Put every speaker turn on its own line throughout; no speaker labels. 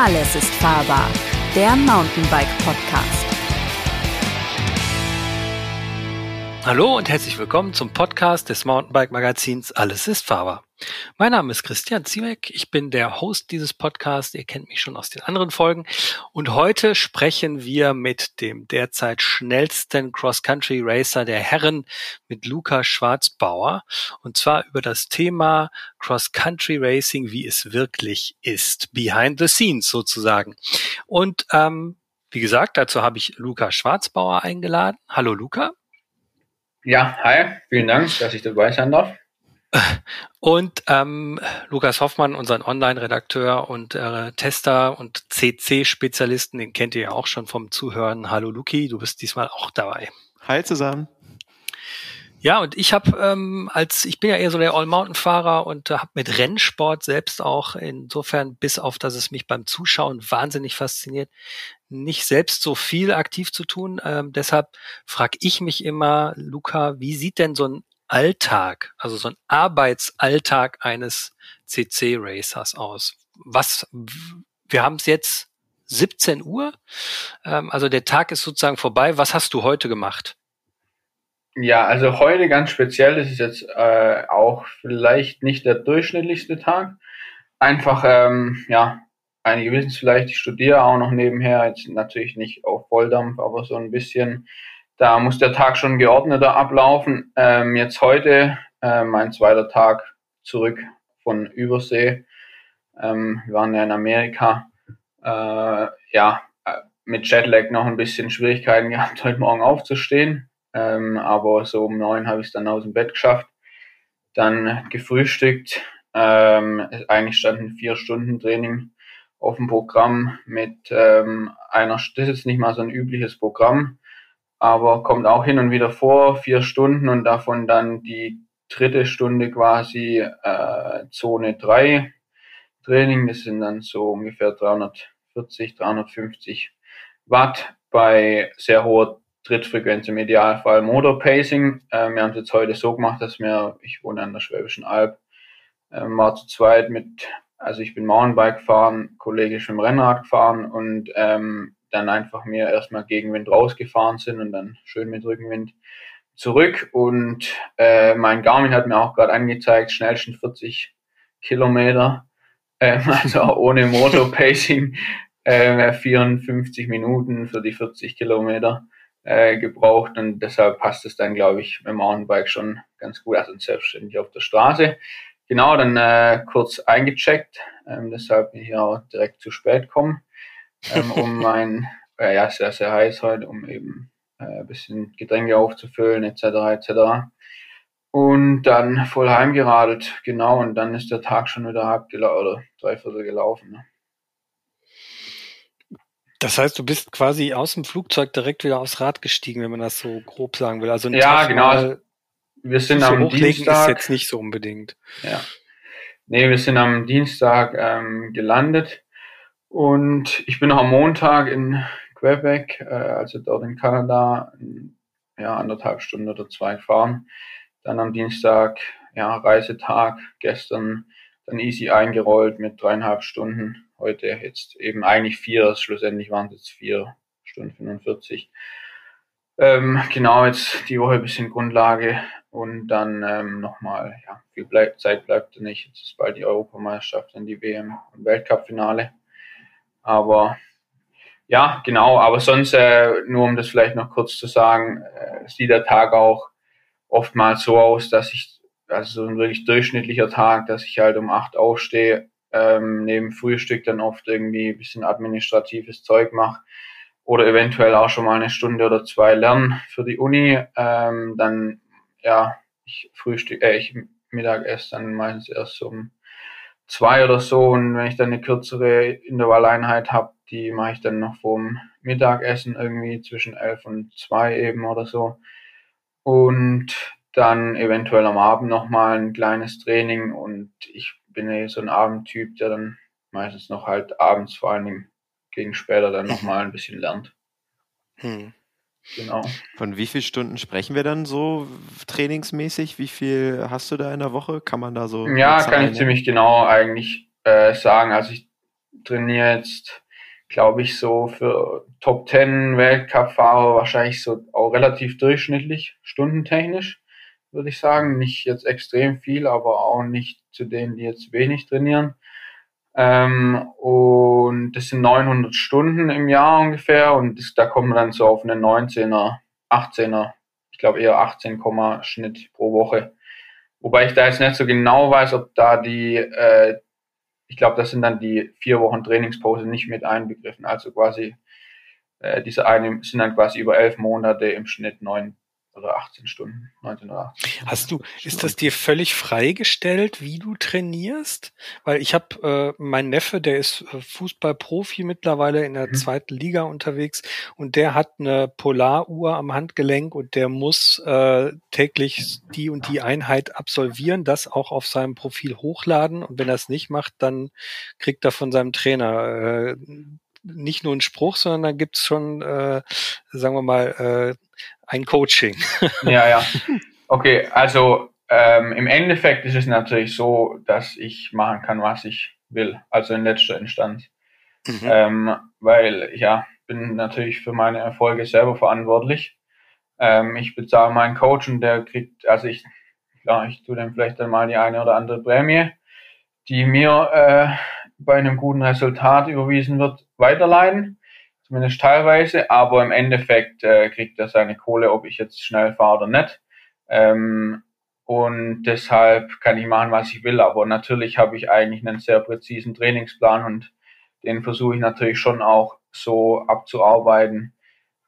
Alles ist fahrbar. Der Mountainbike Podcast.
Hallo und herzlich willkommen zum Podcast des Mountainbike Magazins Alles ist fahrbar. Mein Name ist Christian Ziemek. Ich bin der Host dieses Podcasts. Ihr kennt mich schon aus den anderen Folgen. Und heute sprechen wir mit dem derzeit schnellsten Cross-Country-Racer der Herren, mit Luca Schwarzbauer. Und zwar über das Thema Cross-Country-Racing, wie es wirklich ist. Behind the scenes sozusagen. Und ähm, wie gesagt, dazu habe ich Luca Schwarzbauer eingeladen. Hallo Luca.
Ja, hi, vielen Dank, dass ich dabei sein darf.
Und ähm, Lukas Hoffmann, unseren Online-Redakteur und äh, Tester und CC-Spezialisten, den kennt ihr ja auch schon vom Zuhören. Hallo Luki, du bist diesmal auch dabei.
Hi zusammen.
Ja, und ich habe ähm, als ich bin ja eher so der All-Mountain-Fahrer und äh, habe mit Rennsport selbst auch insofern bis auf, dass es mich beim Zuschauen wahnsinnig fasziniert, nicht selbst so viel aktiv zu tun. Ähm, deshalb frage ich mich immer, Luca, wie sieht denn so ein Alltag, also so ein Arbeitsalltag eines CC-Racers aus? Was, wir haben es jetzt 17 Uhr, ähm, also der Tag ist sozusagen vorbei. Was hast du heute gemacht?
Ja, also heute ganz speziell, das ist jetzt äh, auch vielleicht nicht der durchschnittlichste Tag. Einfach, ähm, ja, einige wissen es vielleicht, ich studiere auch noch nebenher, jetzt natürlich nicht auf Volldampf, aber so ein bisschen da muss der Tag schon geordneter ablaufen. Ähm, jetzt heute äh, mein zweiter Tag zurück von Übersee. Ähm, wir waren ja in Amerika. Äh, ja, mit Jetlag noch ein bisschen Schwierigkeiten gehabt, heute Morgen aufzustehen. Ähm, aber so um neun habe ich es dann aus dem Bett geschafft. Dann gefrühstückt. Ähm, eigentlich standen vier Stunden Training auf dem Programm mit ähm, einer, das ist jetzt nicht mal so ein übliches Programm, aber kommt auch hin und wieder vor, vier Stunden und davon dann die dritte Stunde quasi äh, Zone 3 Training. Das sind dann so ungefähr 340, 350 Watt bei sehr hoher Trittfrequenz im Idealfall Motor Pacing. Äh, wir haben es jetzt heute so gemacht, dass wir, ich wohne an der Schwäbischen Alb, äh, war zu zweit mit, also ich bin Mountainbike gefahren, Kollege ist im Rennrad gefahren und ähm, dann einfach mir erstmal Gegenwind rausgefahren sind und dann schön mit Rückenwind zurück. Und äh, mein Garmin hat mir auch gerade angezeigt, schnellsten 40 Kilometer, äh, also ohne Motor-Pacing, äh, 54 Minuten für die 40 Kilometer äh, gebraucht und deshalb passt es dann, glaube ich, mit dem Mountainbike schon ganz gut, also selbstständig auf der Straße. Genau, dann äh, kurz eingecheckt, ähm, deshalb bin ich auch direkt zu spät gekommen ähm, um mein, äh, ja, sehr, sehr heiß heute, um eben äh, ein bisschen Getränke aufzufüllen, etc., etc. Und dann voll heimgeradelt, genau, und dann ist der Tag schon wieder halb gelaufen, oder dreiviertel gelaufen. Ne?
Das heißt, du bist quasi aus dem Flugzeug direkt wieder aufs Rad gestiegen, wenn man das so grob sagen will. Also
ja, Tag genau. Mal wir sind am Dienstag.
ist jetzt nicht so unbedingt.
Ja. Nee, wir sind am Dienstag ähm, gelandet und ich bin noch am Montag in Quebec, äh, also dort in Kanada, ja, anderthalb Stunden oder zwei gefahren. Dann am Dienstag, ja, Reisetag, gestern dann easy eingerollt mit dreieinhalb Stunden. Heute jetzt eben eigentlich vier, schlussendlich waren es jetzt vier Stunden 45. Ähm, genau, jetzt die Woche ein bisschen Grundlage und dann ähm, nochmal, ja, viel bleib, Zeit bleibt nicht. Jetzt ist bald die Europameisterschaft, dann die WM und Weltcup-Finale. Aber ja, genau, aber sonst, äh, nur um das vielleicht noch kurz zu sagen, äh, sieht der Tag auch oftmals so aus, dass ich, also so ein wirklich durchschnittlicher Tag, dass ich halt um acht aufstehe, ähm, neben Frühstück dann oft irgendwie ein bisschen administratives Zeug mache oder eventuell auch schon mal eine Stunde oder zwei lernen für die Uni. Ähm, dann, ja, ich frühstück, äh, ich Mittag esse dann meistens erst um zwei oder so. Und wenn ich dann eine kürzere Intervalleinheit habe, die mache ich dann noch vorm Mittagessen irgendwie zwischen elf und zwei eben oder so. Und dann eventuell am Abend nochmal ein kleines Training und ich bin eh so ein Abendtyp, der dann meistens noch halt abends vor allem gegen später dann nochmal ein bisschen lernt.
Hm. Genau. Von wie vielen Stunden sprechen wir dann so trainingsmäßig? Wie viel hast du da in der Woche? Kann man da so?
Ja, kann ich ziemlich genau eigentlich äh, sagen. Also ich trainiere jetzt, glaube ich, so für Top 10 Weltcup-Fahrer wahrscheinlich so auch relativ durchschnittlich, stundentechnisch, würde ich sagen. Nicht jetzt extrem viel, aber auch nicht zu denen, die jetzt wenig trainieren. Ähm, und das sind 900 Stunden im Jahr ungefähr und das, da kommen wir dann so auf einen 19er, 18er, ich glaube eher 18, Schnitt pro Woche. Wobei ich da jetzt nicht so genau weiß, ob da die, äh, ich glaube, das sind dann die vier Wochen Trainingspause nicht mit einbegriffen. Also quasi, äh, diese eine sind dann quasi über elf Monate im Schnitt neun oder 18 Stunden, 19 oder 18.
Hast du, ist das dir völlig freigestellt, wie du trainierst? Weil ich habe äh, mein Neffe, der ist äh, Fußballprofi mittlerweile in der mhm. zweiten Liga unterwegs und der hat eine Polaruhr am Handgelenk und der muss äh, täglich die und die Einheit absolvieren, das auch auf seinem Profil hochladen und wenn er es nicht macht, dann kriegt er von seinem Trainer äh, nicht nur einen Spruch, sondern da gibt's schon, äh, sagen wir mal, äh, ein Coaching.
ja, ja. Okay, also ähm, im Endeffekt ist es natürlich so, dass ich machen kann, was ich will, also in letzter Instanz. Mhm. Ähm, weil ja, bin natürlich für meine Erfolge selber verantwortlich. Ähm, ich bezahle meinen Coach und der kriegt, also ich, klar, ich tue dem vielleicht dann mal die eine oder andere Prämie, die mir äh, bei einem guten Resultat überwiesen wird, weiterleiten zumindest teilweise, aber im Endeffekt äh, kriegt er seine Kohle, ob ich jetzt schnell fahre oder nicht. Ähm, und deshalb kann ich machen, was ich will. Aber natürlich habe ich eigentlich einen sehr präzisen Trainingsplan und den versuche ich natürlich schon auch so abzuarbeiten,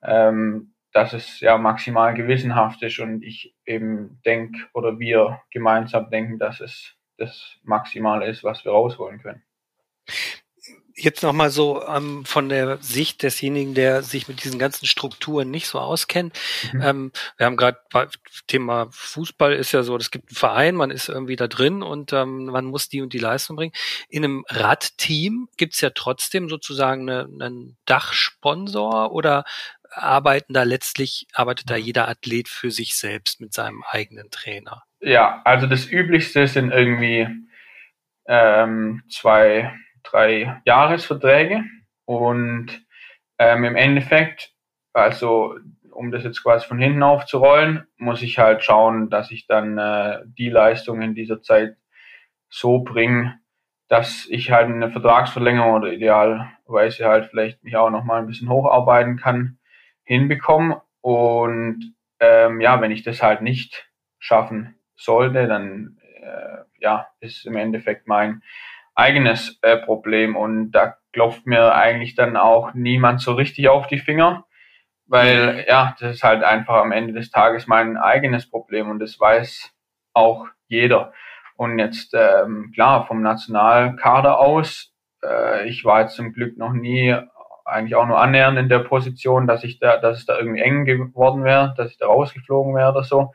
ähm, dass es ja maximal gewissenhaft ist und ich eben denke oder wir gemeinsam denken, dass es das Maximale ist, was wir rausholen können
jetzt nochmal so ähm, von der Sicht desjenigen, der sich mit diesen ganzen Strukturen nicht so auskennt. Mhm. Ähm, wir haben gerade Thema Fußball ist ja so, es gibt einen Verein, man ist irgendwie da drin und ähm, man muss die und die Leistung bringen. In einem Radteam gibt's ja trotzdem sozusagen eine, einen Dachsponsor oder arbeiten da letztlich, arbeitet da jeder Athlet für sich selbst mit seinem eigenen Trainer?
Ja, also das Üblichste sind irgendwie ähm, zwei drei Jahresverträge und ähm, im Endeffekt, also um das jetzt quasi von hinten aufzurollen, muss ich halt schauen, dass ich dann äh, die Leistung in dieser Zeit so bringe, dass ich halt eine Vertragsverlängerung oder idealerweise halt vielleicht mich auch nochmal ein bisschen hocharbeiten kann, hinbekommen. Und ähm, ja, wenn ich das halt nicht schaffen sollte, dann äh, ja, ist im Endeffekt mein eigenes äh, Problem und da klopft mir eigentlich dann auch niemand so richtig auf die Finger, weil mhm. ja, das ist halt einfach am Ende des Tages mein eigenes Problem und das weiß auch jeder. Und jetzt ähm, klar vom Nationalkader aus, äh, ich war jetzt zum Glück noch nie eigentlich auch nur annähernd in der Position, dass ich da, dass es da irgendwie eng geworden wäre, dass ich da rausgeflogen wäre oder so.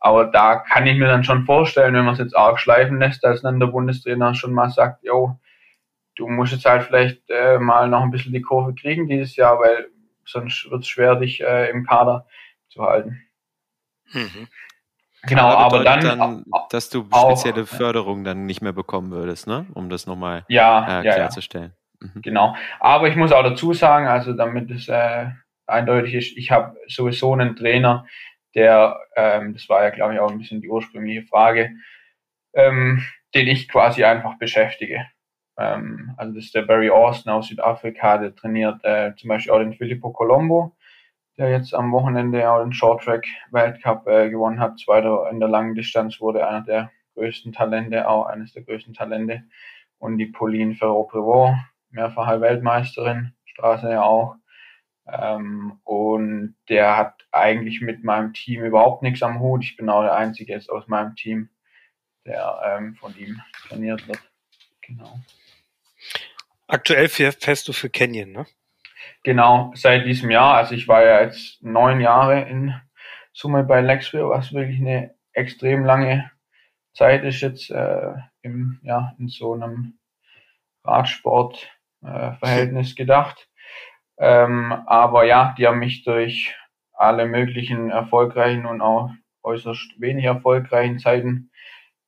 Aber da kann ich mir dann schon vorstellen, wenn man es jetzt arg schleifen lässt, dass dann der Bundestrainer schon mal sagt, yo, du musst jetzt halt vielleicht äh, mal noch ein bisschen die Kurve kriegen dieses Jahr, weil sonst wird es schwer, dich äh, im Kader zu halten.
Mhm. Genau, aber dann, dann, dass du spezielle auch, Förderung dann nicht mehr bekommen würdest, ne? Um das nochmal
ja, äh, klarzustellen. Ja, ja. Mhm. Genau. Aber ich muss auch dazu sagen, also damit es äh, eindeutig ist, ich habe sowieso einen Trainer, der, ähm, das war ja, glaube ich, auch ein bisschen die ursprüngliche Frage, ähm, den ich quasi einfach beschäftige. Ähm, also das ist der Barry Austin aus Südafrika, der trainiert äh, zum Beispiel auch den Filippo Colombo, der jetzt am Wochenende auch den Short Track Weltcup äh, gewonnen hat. Zweiter in der langen Distanz wurde einer der größten Talente, auch eines der größten Talente. Und die Pauline Ferro-Prevot, mehrfache Weltmeisterin, Straße ja auch. Ähm, und der hat eigentlich mit meinem Team überhaupt nichts am Hut. Ich bin auch der Einzige jetzt aus meinem Team, der ähm, von ihm trainiert wird. Genau.
Aktuell fährst du für Canyon, ne?
Genau, seit diesem Jahr. Also ich war ja jetzt neun Jahre in Summe bei Lexville, was wirklich eine extrem lange Zeit ist jetzt äh, im, ja, in so einem Radsport-Verhältnis äh, gedacht. Ähm, aber ja, die haben mich durch alle möglichen erfolgreichen und auch äußerst wenig erfolgreichen Zeiten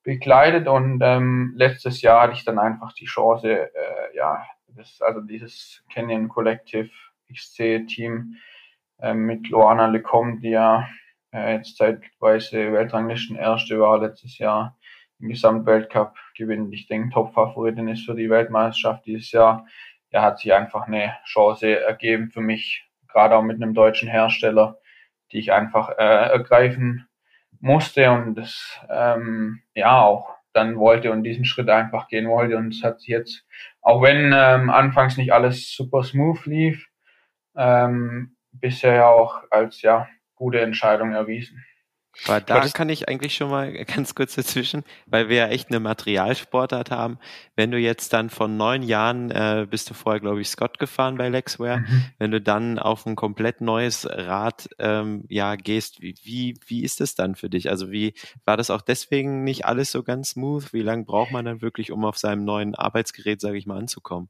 begleitet und ähm, letztes Jahr hatte ich dann einfach die Chance, äh, ja, das, also dieses Canyon Collective XC Team äh, mit Loana Lecom, die ja äh, jetzt zeitweise Weltranglisten erste war letztes Jahr im Gesamtweltcup gewinnt. Ich denke, Top-Favoritin ist für die Weltmeisterschaft dieses Jahr. Ja, hat sich einfach eine Chance ergeben für mich, gerade auch mit einem deutschen Hersteller, die ich einfach äh, ergreifen musste und das ähm, ja auch dann wollte und diesen Schritt einfach gehen wollte. Und es hat sich jetzt, auch wenn ähm, anfangs nicht alles super smooth lief, ähm, bisher auch als ja gute Entscheidung erwiesen.
Aber da kann ich eigentlich schon mal ganz kurz dazwischen, weil wir ja echt eine Materialsportart haben. Wenn du jetzt dann von neun Jahren, äh, bist du vorher, glaube ich, Scott gefahren bei Lexware, mhm. wenn du dann auf ein komplett neues Rad ähm, ja gehst, wie, wie, wie ist das dann für dich? Also wie war das auch deswegen nicht alles so ganz smooth? Wie lange braucht man dann wirklich, um auf seinem neuen Arbeitsgerät, sage ich mal, anzukommen?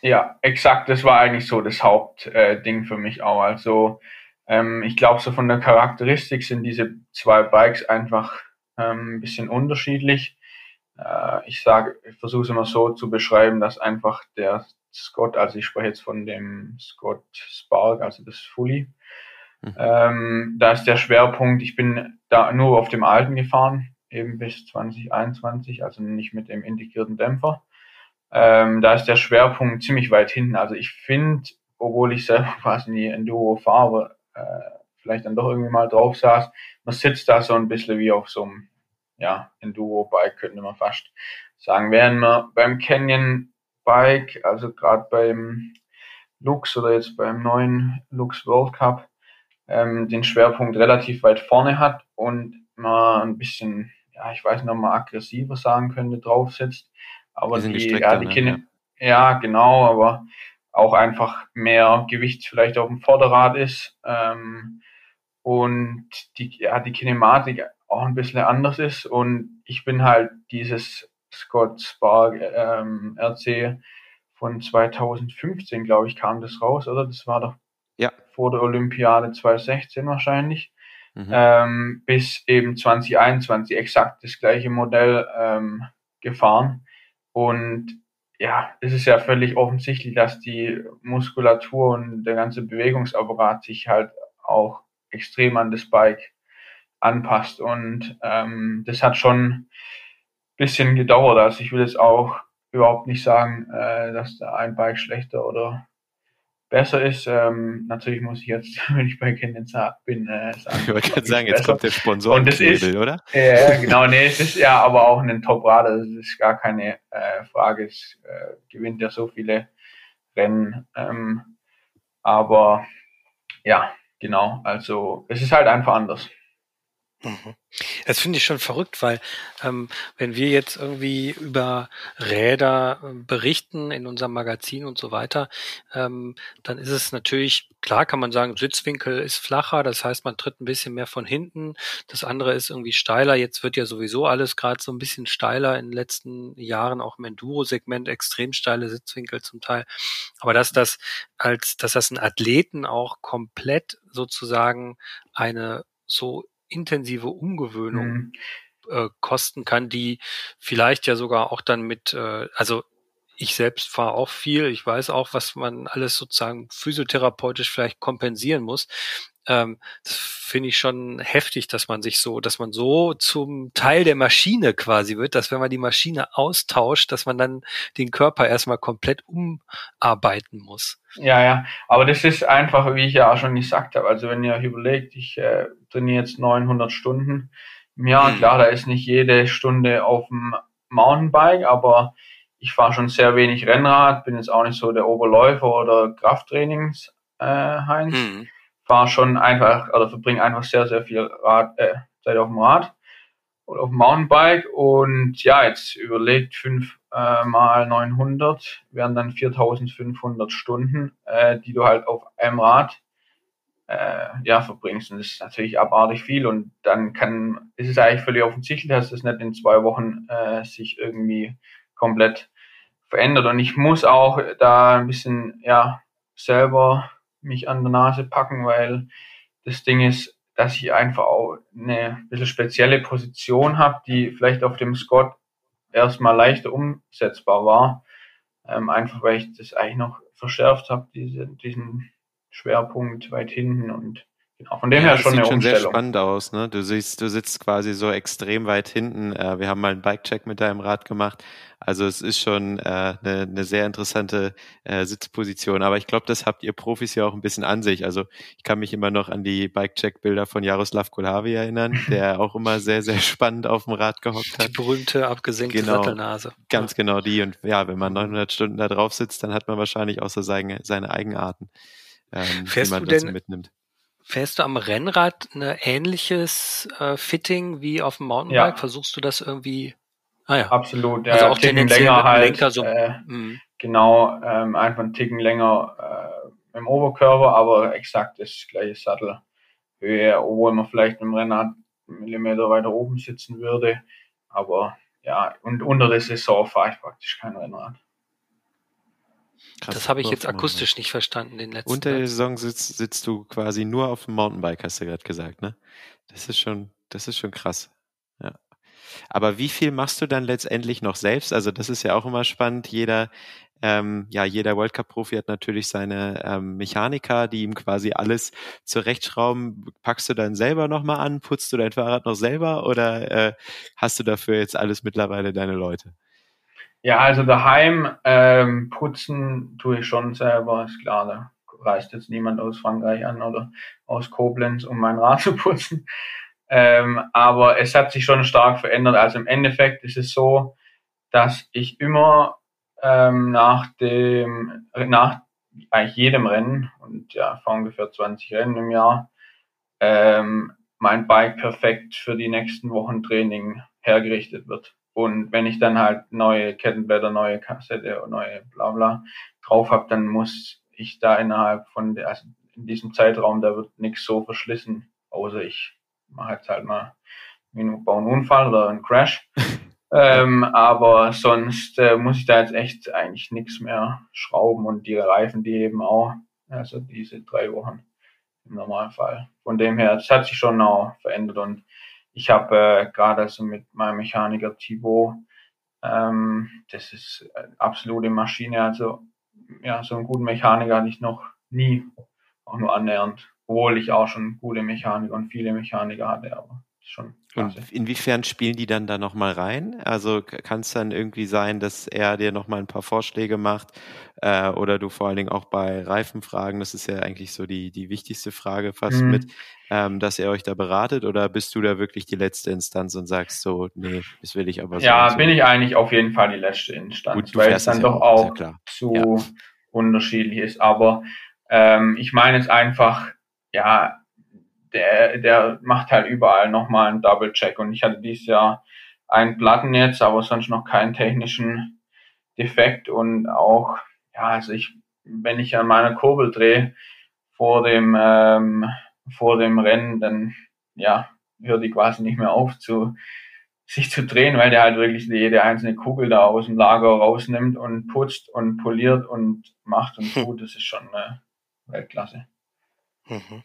Ja, exakt. Das war eigentlich so das Hauptding äh, für mich auch. Also ähm, ich glaube, so von der Charakteristik sind diese zwei Bikes einfach ähm, ein bisschen unterschiedlich. Äh, ich sage, ich versuche es immer so zu beschreiben, dass einfach der Scott, also ich spreche jetzt von dem Scott Spark, also das Fully, mhm. ähm, da ist der Schwerpunkt, ich bin da nur auf dem alten gefahren, eben bis 2021, also nicht mit dem integrierten Dämpfer. Ähm, da ist der Schwerpunkt ziemlich weit hinten. Also ich finde, obwohl ich selber quasi nie Enduro fahre, äh, vielleicht dann doch irgendwie mal drauf saß. Man sitzt da so ein bisschen wie auf so einem ja, Enduro-Bike, könnte man fast sagen. Während man beim Canyon-Bike, also gerade beim Lux oder jetzt beim neuen Lux World Cup, ähm, den Schwerpunkt relativ weit vorne hat und man ein bisschen, ja, ich weiß nicht, ob man aggressiver sagen könnte, drauf sitzt. Aber die, ja, die Kinder, ne? ja, genau, aber auch einfach mehr Gewicht vielleicht auf dem Vorderrad ist ähm, und die, ja, die Kinematik auch ein bisschen anders ist. Und ich bin halt dieses Scott Spark ähm, RC von 2015, glaube ich, kam das raus, oder? Das war doch ja. vor der Olympiade 2016 wahrscheinlich. Mhm. Ähm, bis eben 2021 exakt das gleiche Modell ähm, gefahren. Und ja, es ist ja völlig offensichtlich, dass die Muskulatur und der ganze Bewegungsapparat sich halt auch extrem an das Bike anpasst. Und ähm, das hat schon ein bisschen gedauert. Also ich will jetzt auch überhaupt nicht sagen, äh, dass da ein Bike schlechter oder besser ist. Ähm, natürlich muss ich jetzt, wenn ich bei Canyon bin, äh, sagen.
Ich wollte gerade sagen, jetzt kommt der Sponsor und das
ist, oder? Ja, äh, genau, nee, es ist ja aber auch ein Top-Radar, das ist gar keine äh, Frage. Es äh, gewinnt ja so viele Rennen. Ähm, aber ja, genau, also es ist halt einfach anders.
Mhm. Das finde ich schon verrückt, weil ähm, wenn wir jetzt irgendwie über Räder äh, berichten in unserem Magazin und so weiter, ähm, dann ist es natürlich, klar kann man sagen, Sitzwinkel ist flacher, das heißt, man tritt ein bisschen mehr von hinten, das andere ist irgendwie steiler. Jetzt wird ja sowieso alles gerade so ein bisschen steiler in den letzten Jahren, auch im Enduro-Segment, extrem steile Sitzwinkel zum Teil. Aber dass das als, dass das einen Athleten auch komplett sozusagen eine so intensive Umgewöhnung mhm. äh, kosten kann, die vielleicht ja sogar auch dann mit, äh, also ich selbst fahre auch viel, ich weiß auch, was man alles sozusagen physiotherapeutisch vielleicht kompensieren muss. Ähm, das finde ich schon heftig, dass man sich so, dass man so zum Teil der Maschine quasi wird, dass wenn man die Maschine austauscht, dass man dann den Körper erstmal komplett umarbeiten muss.
Ja, ja, aber das ist einfach, wie ich ja auch schon gesagt habe, also wenn ihr euch überlegt, ich äh, trainiere jetzt 900 Stunden im Jahr, mhm. klar, da ist nicht jede Stunde auf dem Mountainbike, aber ich fahre schon sehr wenig Rennrad, bin jetzt auch nicht so der Oberläufer oder Krafttrainings äh, Heinz. Mhm. Fahre schon einfach oder verbringe einfach sehr, sehr viel Rad, äh, Zeit auf dem Rad oder auf dem Mountainbike und ja, jetzt überlegt fünf äh, mal 900 wären dann 4500 Stunden, äh, die du halt auf einem Rad äh, ja, verbringst. Und das ist natürlich abartig viel und dann kann, ist es eigentlich völlig offensichtlich, dass das nicht in zwei Wochen äh, sich irgendwie komplett verändert. Und ich muss auch da ein bisschen, ja, selber mich an der Nase packen, weil das Ding ist, dass ich einfach auch eine bisschen spezielle Position habe, die vielleicht auf dem Scott erstmal leichter umsetzbar war. Ähm, einfach weil ich das eigentlich noch verschärft habe, diese, diesen Schwerpunkt weit hinten und Genau, von dem ja, her schon
das sieht schon sehr spannend aus. Ne? Du siehst, du sitzt quasi so extrem weit hinten. Äh, wir haben mal einen Bike-Check mit deinem Rad gemacht. Also es ist schon äh, eine, eine sehr interessante äh, Sitzposition. Aber ich glaube, das habt ihr Profis ja auch ein bisschen an sich. Also ich kann mich immer noch an die Bike-Check-Bilder von Jaroslav Kulavi erinnern, der auch immer sehr, sehr spannend auf dem Rad gehockt hat.
Die berühmte abgesenkte
genau,
Sattelnase.
Ganz genau die. Und ja, wenn man 900 Stunden da drauf sitzt, dann hat man wahrscheinlich auch so seine, seine Eigenarten,
ähm, Fährst die man du denn, mitnimmt. Fährst du am Rennrad ein ähnliches äh, Fitting wie auf dem Mountainbike? Ja. Versuchst du das irgendwie?
Ah ja. Absolut. Also auch tendenziell länger halt. Lenker so, äh, mhm. Genau, ähm, einfach einen Ticken länger äh, im Oberkörper, aber exakt das gleiche Sattelhöhe, obwohl man vielleicht mit dem Rennrad einen Millimeter weiter oben sitzen würde. Aber ja, und unter der Saison fahre ich praktisch kein Rennrad.
Krass, das habe ich jetzt akustisch nicht verstanden, den letzten.
Unter der Saison sitzt, sitzt du quasi nur auf dem Mountainbike, hast du gerade gesagt, ne? Das ist schon, das ist schon krass. Ja. Aber wie viel machst du dann letztendlich noch selbst? Also das ist ja auch immer spannend. Jeder, ähm, ja, jeder World Cup Profi hat natürlich seine ähm, Mechaniker, die ihm quasi alles zurechtschrauben. Packst du dann selber nochmal an? Putzt du dein Fahrrad noch selber oder äh, hast du dafür jetzt alles mittlerweile deine Leute?
Ja, also daheim ähm, putzen tue ich schon selber, ist klar. Da reist jetzt niemand aus Frankreich an oder aus Koblenz, um mein Rad zu putzen. Ähm, aber es hat sich schon stark verändert. Also im Endeffekt ist es so, dass ich immer ähm, nach dem, nach eigentlich jedem Rennen und ja, fahre ungefähr 20 Rennen im Jahr, ähm, mein Bike perfekt für die nächsten Wochen Training hergerichtet wird. Und wenn ich dann halt neue Kettenblätter, neue Kassette und neue bla bla drauf habe, dann muss ich da innerhalb von der, also in diesem Zeitraum, da wird nichts so verschlissen, außer ich mache jetzt halt mal einen baue einen Unfall oder einen Crash. ähm, aber sonst äh, muss ich da jetzt echt eigentlich nichts mehr schrauben und die Reifen, die eben auch, also diese drei Wochen im Normalfall. Von dem her, es hat sich schon auch verändert und ich habe äh, gerade also mit meinem Mechaniker Thibaut, ähm, das ist eine absolute Maschine. Also ja, so einen guten Mechaniker hatte ich noch nie, auch nur annähernd, obwohl ich auch schon gute Mechaniker und viele Mechaniker hatte, aber schon
und inwiefern spielen die dann da nochmal rein? Also kann es dann irgendwie sein, dass er dir nochmal ein paar Vorschläge macht äh, oder du vor allen Dingen auch bei Reifenfragen, das ist ja eigentlich so die, die wichtigste Frage fast mhm. mit, ähm, dass er euch da beratet oder bist du da wirklich die letzte Instanz und sagst so, nee, das will ich aber so.
Ja, so. bin ich eigentlich auf jeden Fall die letzte Instanz, Gut, weil es dann ja doch auch zu ja. unterschiedlich ist. Aber ähm, ich meine es einfach, ja, der, der macht halt überall nochmal einen Double-Check. Und ich hatte dieses Jahr einen Platten jetzt, aber sonst noch keinen technischen Defekt. Und auch, ja, also ich, wenn ich an meiner Kurbel drehe vor dem, ähm, vor dem Rennen, dann, ja, hört die quasi nicht mehr auf zu, sich zu drehen, weil der halt wirklich jede einzelne Kugel da aus dem Lager rausnimmt und putzt und poliert und macht und tut. Das ist schon eine Weltklasse. Mhm.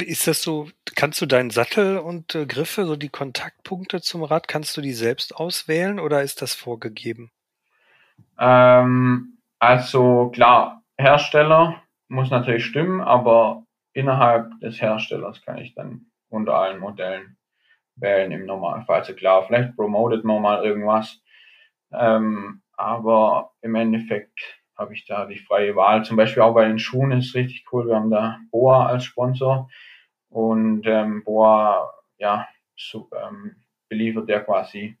Ist das so, kannst du deinen Sattel und äh, Griffe, so die Kontaktpunkte zum Rad, kannst du die selbst auswählen oder ist das vorgegeben?
Ähm, also klar, Hersteller muss natürlich stimmen, aber innerhalb des Herstellers kann ich dann unter allen Modellen wählen im Normalfall. Also klar, vielleicht promotet man mal irgendwas, ähm, aber im Endeffekt habe ich da die freie Wahl. Zum Beispiel auch bei den Schuhen ist richtig cool. Wir haben da Boa als Sponsor und ähm, Boa, ja, so, ähm, beliefert der quasi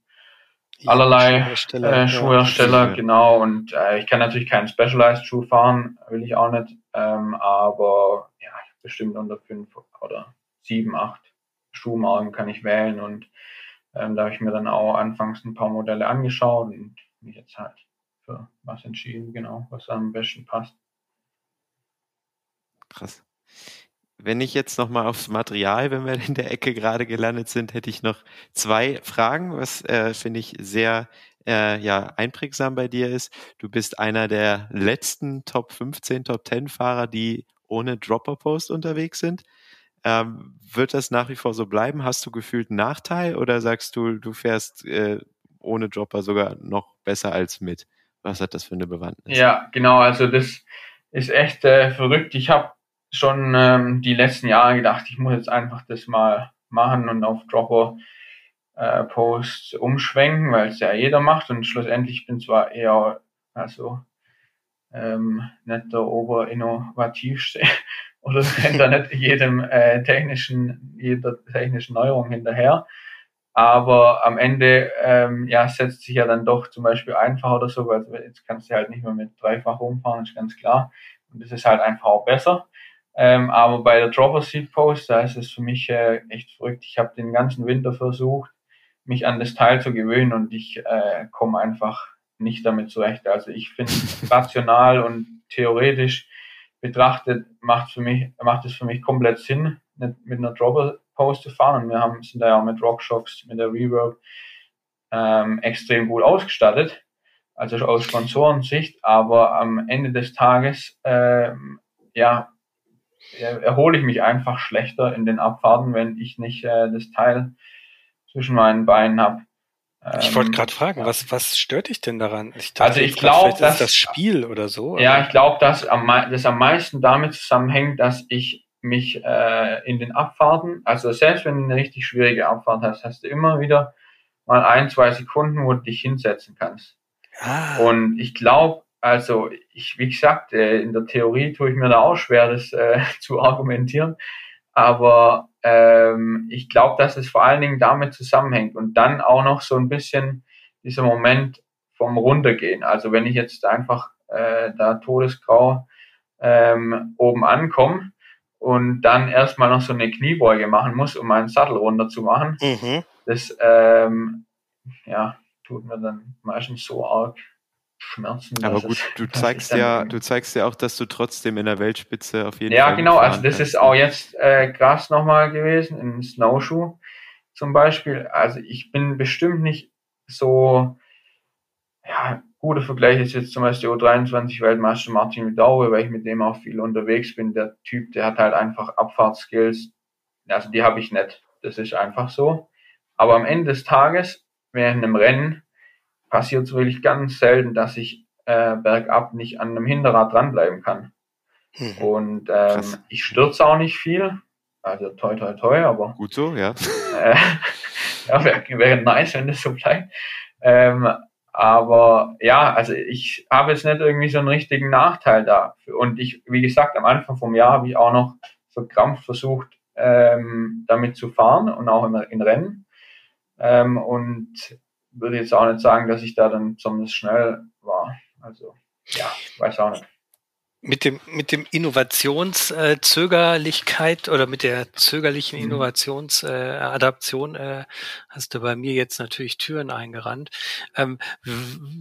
ja, allerlei Schuhhersteller, äh, Schuhhersteller ja. genau. Und äh, ich kann natürlich keinen Specialized Schuh fahren, will ich auch nicht. Ähm, aber ja, bestimmt unter fünf oder sieben, acht Schuhmarken kann ich wählen und ähm, da habe ich mir dann auch anfangs ein paar Modelle angeschaut und mich jetzt halt für was entschieden, genau, was am besten passt.
Krass. Wenn ich jetzt nochmal aufs Material, wenn wir in der Ecke gerade gelandet sind, hätte ich noch zwei Fragen, was äh, finde ich sehr äh, ja, einprägsam bei dir ist. Du bist einer der letzten Top 15, Top 10 Fahrer, die ohne Dropper Post unterwegs sind. Ähm, wird das nach wie vor so bleiben? Hast du gefühlt einen Nachteil oder sagst du, du fährst äh, ohne Dropper sogar noch besser als mit? was hat das für eine Bewandtnis?
Ja, genau, also das ist echt äh, verrückt. Ich habe schon ähm, die letzten Jahre gedacht, ich muss jetzt einfach das mal machen und auf Dropper äh, Posts umschwenken, weil es ja jeder macht und schlussendlich bin zwar eher also ähm, nicht der oberinnovativste oder rennt da nicht jedem äh, technischen, jeder technischen Neuerung hinterher. Aber am Ende ähm, ja, setzt sich ja dann doch zum Beispiel einfach oder so, weil jetzt kannst du halt nicht mehr mit dreifach rumfahren, ist ganz klar. Und das ist halt einfach auch besser. Ähm, aber bei der Dropper Seat Post, da ist es für mich äh, echt verrückt. Ich habe den ganzen Winter versucht, mich an das Teil zu gewöhnen und ich äh, komme einfach nicht damit zurecht. Also ich finde rational und theoretisch betrachtet macht für mich macht es für mich komplett Sinn, mit, einer Dropper Post zu fahren. Und wir haben sind da ja auch mit RockShox, mit der Reverb ähm, extrem gut ausgestattet, also aus Sponsorensicht. Aber am Ende des Tages ähm, ja erhole ich mich einfach schlechter in den Abfahrten, wenn ich nicht äh, das Teil zwischen meinen Beinen habe.
Ich wollte gerade ähm, fragen, ja. was, was stört dich denn daran?
Ich dachte, also ich glaube,
dass das Spiel oder so.
Ja, oder? ich glaube, dass am, das am meisten damit zusammenhängt, dass ich mich äh, in den Abfahrten, also selbst wenn du eine richtig schwierige Abfahrt hast, hast du immer wieder mal ein, zwei Sekunden, wo du dich hinsetzen kannst. Ah. Und ich glaube, also ich, wie gesagt, äh, in der Theorie tue ich mir da auch schwer, das äh, zu argumentieren. Aber ähm, ich glaube, dass es vor allen Dingen damit zusammenhängt und dann auch noch so ein bisschen dieser Moment vom Runtergehen. Also wenn ich jetzt einfach äh, da todesgrau ähm, oben ankomme und dann erstmal noch so eine Kniebeuge machen muss, um meinen Sattel runter zu machen, mhm. das ähm, ja, tut mir dann meistens so arg Schmerzen.
Aber gut, du zeigst ja, du zeigst ja auch, dass du trotzdem in der Weltspitze auf jeden
ja,
Fall.
Ja, genau. Also das ist auch jetzt äh, krass nochmal gewesen in Snowshoe zum Beispiel. Also ich bin bestimmt nicht so, ja, guter Vergleich ist jetzt zum Beispiel der U23 Weltmeister Martin Widaue, weil ich mit dem auch viel unterwegs bin. Der Typ, der hat halt einfach Abfahrtskills. Also die habe ich nicht. Das ist einfach so. Aber am Ende des Tages, während einem Rennen, passiert es wirklich ganz selten, dass ich äh, bergab nicht an einem Hinterrad dranbleiben kann. Mhm. Und ähm, ich stürze auch nicht viel. Also toi toi toi, aber.
Gut so, ja.
Äh, ja, wäre wär nice, wenn das so bleibt. Ähm, aber ja, also ich habe jetzt nicht irgendwie so einen richtigen Nachteil da. Und ich, wie gesagt, am Anfang vom Jahr habe ich auch noch so krampf versucht, ähm, damit zu fahren und auch in, in Rennen. Ähm, und würde jetzt auch nicht sagen, dass ich da dann besonders schnell war. Also, ja, weiß auch nicht.
Mit dem, mit dem Innovationszögerlichkeit äh, oder mit der zögerlichen mhm. Innovationsadaption äh, äh, hast du bei mir jetzt natürlich Türen eingerannt. Ähm,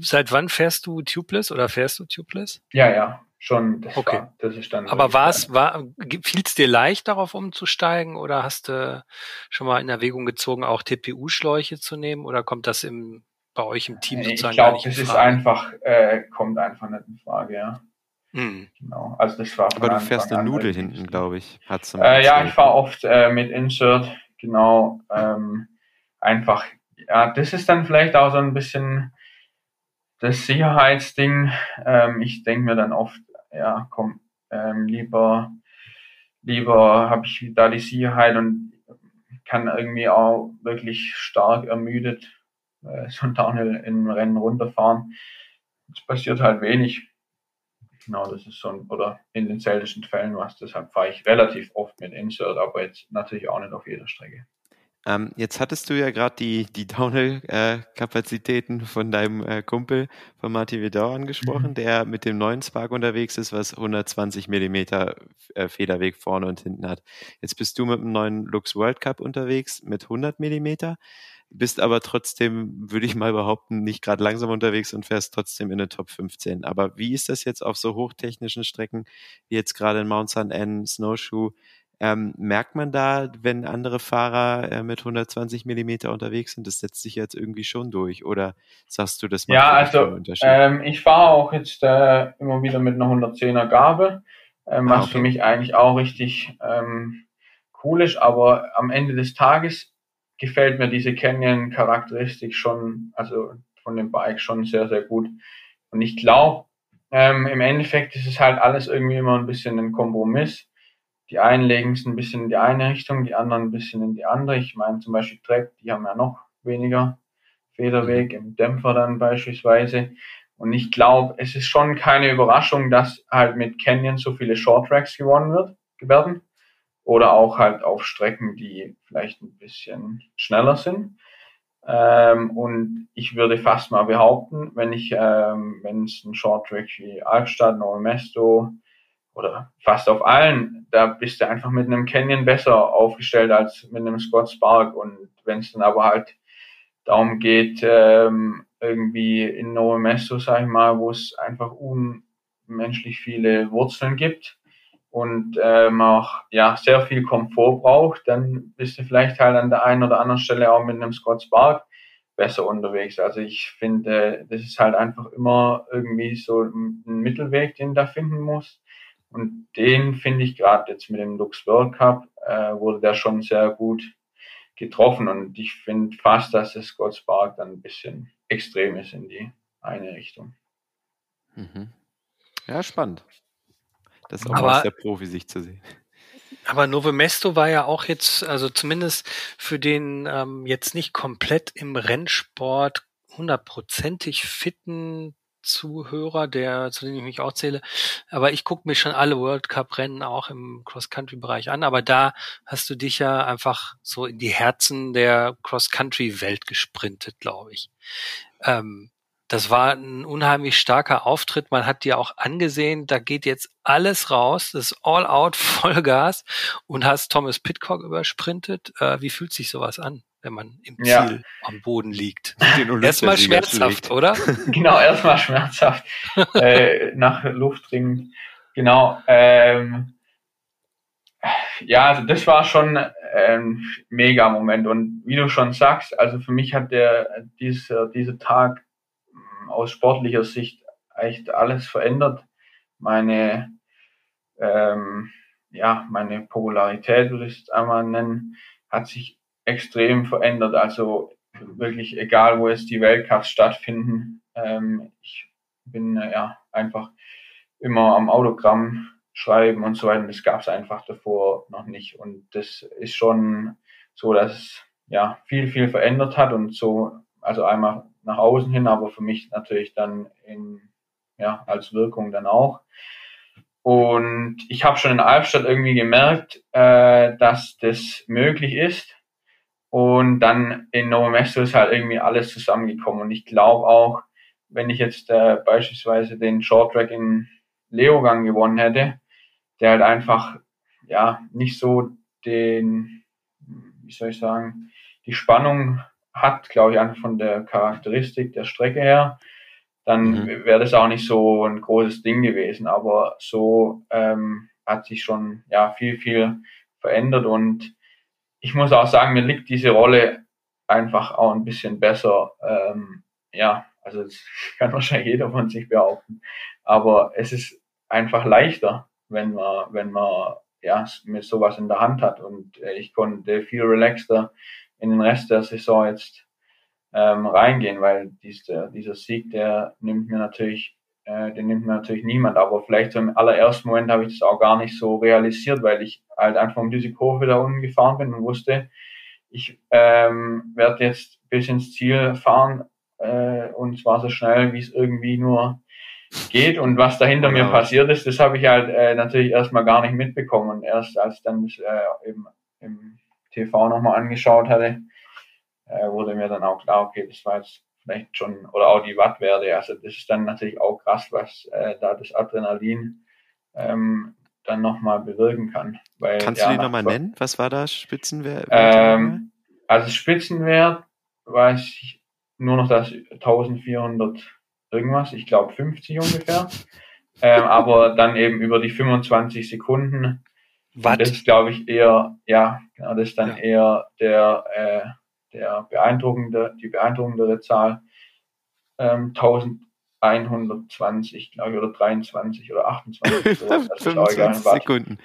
seit wann fährst du Tubeless oder fährst du Tubeless?
Ja, ja, schon.
Das okay. War, das ist dann Aber war es, war, fiel es dir leicht, darauf umzusteigen oder hast du schon mal in Erwägung gezogen, auch TPU-Schläuche zu nehmen oder kommt das im, bei euch im Team
sozusagen ich glaub, gar nicht in Frage? Ich glaube, das ist einfach, äh, kommt einfach nicht in Frage, ja.
Hm.
Genau. Also das war
Aber du fährst eine Nudel hinten, glaube ich.
Hat's äh, ja, ich fahre oft äh, mit Insert, genau. Ähm, einfach, ja, das ist dann vielleicht auch so ein bisschen das Sicherheitsding. Ähm, ich denke mir dann oft, ja, komm, ähm, lieber, lieber habe ich da die Sicherheit und kann irgendwie auch wirklich stark ermüdet äh, so ein Downhill im Rennen runterfahren. Es passiert halt wenig. Genau, das ist so ein, oder in den seltensten Fällen was. Deshalb fahre ich relativ oft mit Insert, aber jetzt natürlich auch nicht auf jeder Strecke.
Ähm, jetzt hattest du ja gerade die, die Downhill-Kapazitäten äh, von deinem äh, Kumpel, von Martin Vidal angesprochen, mhm. der mit dem neuen Spark unterwegs ist, was 120 Millimeter äh, Federweg vorne und hinten hat. Jetzt bist du mit dem neuen Lux World Cup unterwegs mit 100 Millimeter, bist aber trotzdem, würde ich mal behaupten, nicht gerade langsam unterwegs und fährst trotzdem in der Top 15. Aber wie ist das jetzt auf so hochtechnischen Strecken wie jetzt gerade in Mount St. Anne, Snowshoe? Ähm, merkt man da, wenn andere Fahrer äh, mit 120 Millimeter unterwegs sind, das setzt sich jetzt irgendwie schon durch? Oder sagst du, das
ja, also? Ähm, ich fahre auch jetzt äh, immer wieder mit einer 110er Gabel, ähm, was ah, okay. für mich eigentlich auch richtig ähm, cool ist. Aber am Ende des Tages gefällt mir diese Canyon-Charakteristik schon, also von dem Bike schon sehr, sehr gut. Und ich glaube, ähm, im Endeffekt ist es halt alles irgendwie immer ein bisschen ein Kompromiss. Die einen legen es ein bisschen in die eine Richtung, die anderen ein bisschen in die andere. Ich meine zum Beispiel Trek, die haben ja noch weniger Federweg im Dämpfer dann beispielsweise. Und ich glaube, es ist schon keine Überraschung, dass halt mit Canyon so viele Short Tracks gewonnen wird, werden. Oder auch halt auf Strecken, die vielleicht ein bisschen schneller sind. Ähm, und ich würde fast mal behaupten, wenn ich, ähm, wenn es ein Short Track wie Albstadt, Novo Mesto oder fast auf allen, da bist du einfach mit einem Canyon besser aufgestellt als mit einem Scott Spark. Und wenn es dann aber halt darum geht, ähm, irgendwie in Novo Mesto, sag ich mal, wo es einfach unmenschlich viele Wurzeln gibt und ähm, auch ja sehr viel Komfort braucht, dann bist du vielleicht halt an der einen oder anderen Stelle auch mit einem Scott Spark besser unterwegs. Also ich finde, das ist halt einfach immer irgendwie so ein Mittelweg, den du da finden muss. Und den finde ich gerade jetzt mit dem Lux World Cup äh, wurde der schon sehr gut getroffen. Und ich finde fast, dass das Scott Spark dann ein bisschen extrem ist in die eine Richtung.
Mhm. Ja, spannend. Das ist auch aber, aus der Profi-Sicht zu sehen.
Aber Nove Mesto war ja auch jetzt, also zumindest für den ähm, jetzt nicht komplett im Rennsport hundertprozentig fitten Zuhörer, der, zu dem ich mich auch zähle. Aber ich gucke mir schon alle World Cup-Rennen auch im Cross-Country-Bereich an. Aber da hast du dich ja einfach so in die Herzen der Cross-Country-Welt gesprintet, glaube ich. Ähm, das war ein unheimlich starker Auftritt. Man hat dir auch angesehen, da geht jetzt alles raus, das ist all out, Vollgas und hast Thomas Pitcock übersprintet. Äh, wie fühlt sich sowas an? Wenn man im Ziel ja. am Boden liegt. Erstmal schmerzhaft, oder?
genau, erstmal schmerzhaft. äh, nach Luft dringend. Genau. Ähm, ja, also das war schon ein mega Moment. Und wie du schon sagst, also für mich hat der dieser, dieser Tag mm, aus sportlicher Sicht echt alles verändert. Meine ähm, ja, meine Popularität würde ich es einmal nennen, hat sich extrem verändert. Also wirklich egal, wo jetzt die Weltcups stattfinden. Ähm, ich bin äh, ja einfach immer am Autogramm schreiben und so weiter. Das gab es einfach davor noch nicht. Und das ist schon so, dass es ja viel, viel verändert hat und so, also einmal nach außen hin, aber für mich natürlich dann in, ja, als Wirkung dann auch. Und ich habe schon in Albstadt irgendwie gemerkt, äh, dass das möglich ist. Und dann in Novo Mesto ist halt irgendwie alles zusammengekommen. Und ich glaube auch, wenn ich jetzt äh, beispielsweise den Short Track in Leogang gewonnen hätte, der halt einfach, ja, nicht so den, wie soll ich sagen, die Spannung hat, glaube ich, einfach von der Charakteristik der Strecke her, dann mhm. wäre das auch nicht so ein großes Ding gewesen. Aber so ähm, hat sich schon ja viel, viel verändert und ich muss auch sagen, mir liegt diese Rolle einfach auch ein bisschen besser. Ähm, ja, also das kann wahrscheinlich jeder von sich behaupten. Aber es ist einfach leichter, wenn man, wenn man ja, mit sowas in der Hand hat. Und äh, ich konnte viel relaxter in den Rest der Saison jetzt ähm, reingehen, weil dieser, dieser Sieg, der nimmt mir natürlich äh, den nimmt mir natürlich niemand. Aber vielleicht so im allerersten Moment habe ich das auch gar nicht so realisiert, weil ich halt einfach um diese Kurve da unten gefahren bin und wusste, ich ähm, werde jetzt bis ins Ziel fahren äh, und zwar so schnell, wie es irgendwie nur geht. Und was da hinter genau. mir passiert ist, das habe ich halt äh, natürlich erstmal gar nicht mitbekommen. Und erst als dann das äh, eben im TV nochmal angeschaut hatte, äh, wurde mir dann auch klar, okay, das war jetzt vielleicht schon, oder auch die Wattwerte. Also das ist dann natürlich auch krass, was äh, da das Adrenalin ähm, dann nochmal bewirken kann.
Weil, Kannst ja, du die nochmal nennen? Was war da Spitzenwert?
Ähm, also Spitzenwert weiß ich nur noch das 1400 irgendwas, ich glaube 50 ungefähr. ähm, aber dann eben über die 25 Sekunden. Watt. Das ist, glaube ich, eher, ja, genau, das ist dann ja. eher der äh, der beeindruckende, die beeindruckendere Zahl ähm, 1120, glaube ich, oder 23 oder 28. Sowas,
25 Sekunden.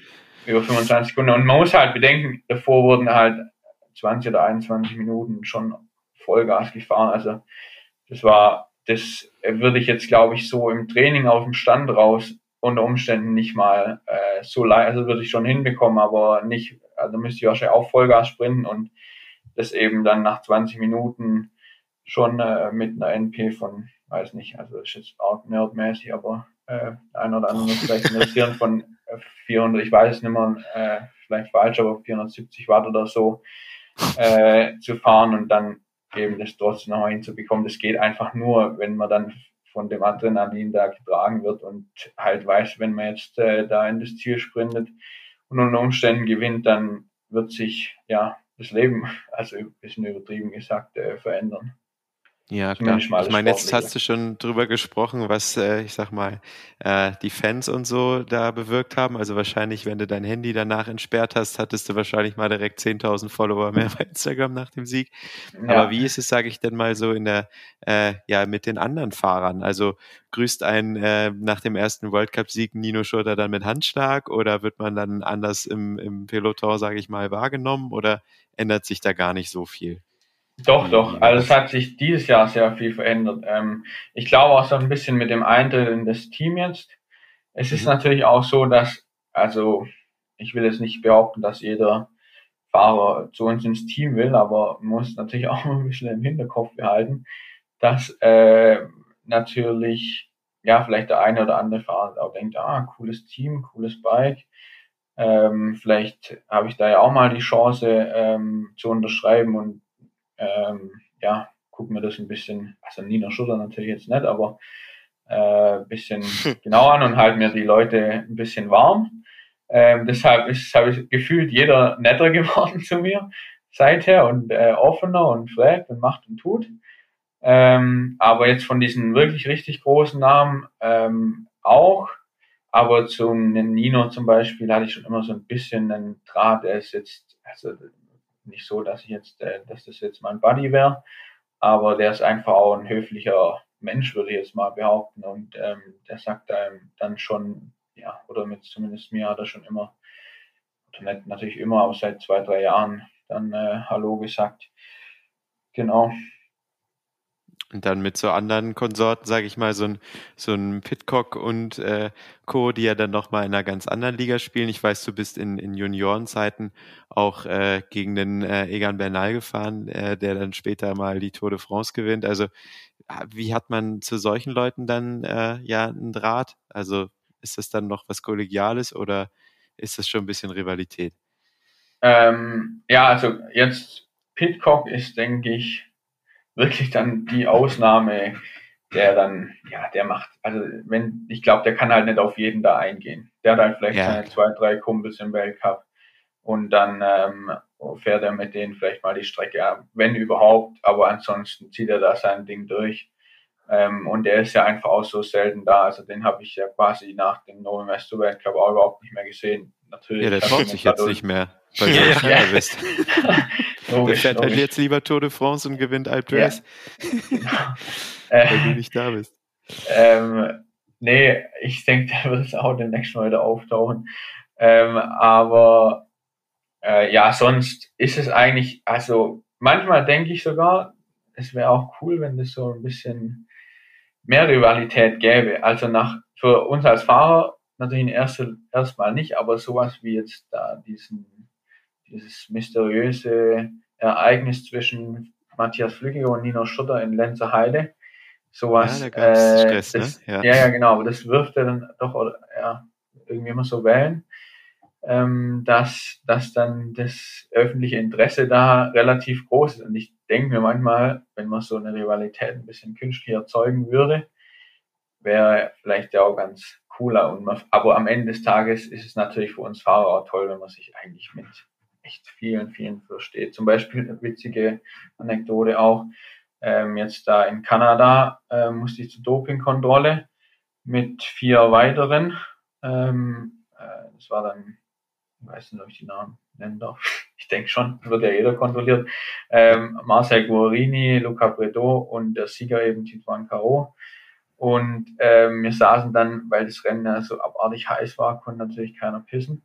Über 25 Sekunden. Und man muss halt bedenken, davor wurden halt 20 oder 21 Minuten schon Vollgas gefahren. Also das war das würde ich jetzt, glaube ich, so im Training auf dem Stand raus unter Umständen nicht mal äh, so leicht, also würde ich schon hinbekommen, aber nicht, also müsste ich wahrscheinlich auch Vollgas sprinten und das eben dann nach 20 Minuten schon äh, mit einer NP von, weiß nicht, also ist jetzt auch nerdmäßig, aber äh, ein oder andere vielleicht interessieren von 400, ich weiß es nicht mehr, äh, vielleicht falsch, aber 470 Watt oder so äh, zu fahren und dann eben das trotzdem noch hinzubekommen. Das geht einfach nur, wenn man dann von dem Adrenalin da getragen wird und halt weiß, wenn man jetzt äh, da in das Ziel sprintet und unter Umständen gewinnt, dann wird sich ja das Leben, also ein bisschen übertrieben gesagt, äh, verändern.
Ja, klar. Ich meine, jetzt hast du schon drüber gesprochen, was, äh, ich sag mal, äh, die Fans und so da bewirkt haben. Also wahrscheinlich, wenn du dein Handy danach entsperrt hast, hattest du wahrscheinlich mal direkt 10.000 Follower mehr bei Instagram nach dem Sieg. Ja. Aber wie ist es, sage ich denn mal so in der, äh, ja, mit den anderen Fahrern? Also grüßt ein äh, nach dem ersten World Cup-Sieg Nino Schurter dann mit Handschlag oder wird man dann anders im, im Peloton, sage ich mal, wahrgenommen oder ändert sich da gar nicht so viel?
Doch, doch. Also es hat sich dieses Jahr sehr viel verändert. Ähm, ich glaube auch so ein bisschen mit dem Eintritt in das Team jetzt. Es ist mhm. natürlich auch so, dass, also ich will jetzt nicht behaupten, dass jeder Fahrer zu uns ins Team will, aber muss natürlich auch ein bisschen im Hinterkopf behalten, dass äh, natürlich ja vielleicht der eine oder andere Fahrer auch denkt, ah, cooles Team, cooles Bike. Ähm, vielleicht habe ich da ja auch mal die Chance ähm, zu unterschreiben und ähm, ja, guck mir das ein bisschen, also Nina Schutter natürlich jetzt nicht, aber äh, bisschen genau an und halt mir die Leute ein bisschen warm. Ähm, deshalb ist, habe ich gefühlt jeder netter geworden zu mir seither und äh, offener und fragt und macht und tut. Ähm, aber jetzt von diesen wirklich richtig großen Namen ähm, auch. Aber zum Nino zum Beispiel hatte ich schon immer so ein bisschen einen Draht. Er ist jetzt, also nicht so, dass ich jetzt, äh, dass das jetzt mein Buddy wäre, aber der ist einfach auch ein höflicher Mensch, würde ich jetzt mal behaupten. Und ähm, der sagt einem dann schon, ja, oder mit zumindest mir hat er schon immer, oder nicht natürlich immer, aber seit zwei, drei Jahren dann äh, Hallo gesagt. Genau.
Und dann mit so anderen Konsorten, sage ich mal, so ein, so ein Pitcock und äh, Co., die ja dann nochmal in einer ganz anderen Liga spielen. Ich weiß, du bist in, in Juniorenzeiten auch äh, gegen den äh, Egan Bernal gefahren, äh, der dann später mal die Tour de France gewinnt. Also wie hat man zu solchen Leuten dann äh, ja einen Draht? Also ist das dann noch was Kollegiales oder ist das schon ein bisschen Rivalität?
Ähm, ja, also jetzt Pitcock ist, denke ich, wirklich dann die Ausnahme, der dann, ja, der macht, also wenn, ich glaube, der kann halt nicht auf jeden da eingehen. Der hat halt vielleicht ja. seine zwei, drei Kumpels im Weltcup und dann ähm, fährt er mit denen vielleicht mal die Strecke ab, wenn überhaupt, aber ansonsten zieht er da sein Ding durch. Ähm, und der ist ja einfach auch so selten da. Also den habe ich ja quasi nach dem Novo Mesto Weltcup auch überhaupt nicht mehr gesehen.
Natürlich. Ja, der traut sich jetzt nicht mehr, weil du ja, ja. bist. der fährt halt jetzt lieber Tour de France und gewinnt Alpe d'Huez. Ja. weil du nicht da bist.
Ähm, nee, ich denke, der wird auch demnächst mal wieder auftauchen. Ähm, aber äh, ja, sonst ist es eigentlich, also manchmal denke ich sogar, es wäre auch cool, wenn das so ein bisschen mehr Rivalität gäbe. Also nach, für uns als Fahrer natürlich erste, erstmal nicht, aber sowas wie jetzt da diesen, dieses mysteriöse Ereignis zwischen Matthias Flügge und Nino Schutter in Lenzer Heide. Sowas. Ja, da äh, Stress, das, ne? ja. ja, ja, genau, aber das wirft er dann doch ja, irgendwie immer so Wellen ähm, dass, dass dann das öffentliche Interesse da relativ groß ist. Und ich denke mir manchmal, wenn man so eine Rivalität ein bisschen künstlich erzeugen würde, wäre vielleicht ja auch ganz cooler. Und man, aber am Ende des Tages ist es natürlich für uns Fahrer auch toll, wenn man sich eigentlich mit echt vielen, vielen versteht. Zum Beispiel eine witzige Anekdote auch. Ähm, jetzt da in Kanada äh, musste ich zur Dopingkontrolle mit vier weiteren. Ähm, äh, das war dann ich weiß nicht, ob ich die Namen nennen darf. Ich denke schon, wird ja jeder kontrolliert. Ähm, Marcel Guarini, Luca Bredo und der Sieger eben Titouan Caro. Und ähm, wir saßen dann, weil das Rennen ja so abartig heiß war, konnte natürlich keiner pissen.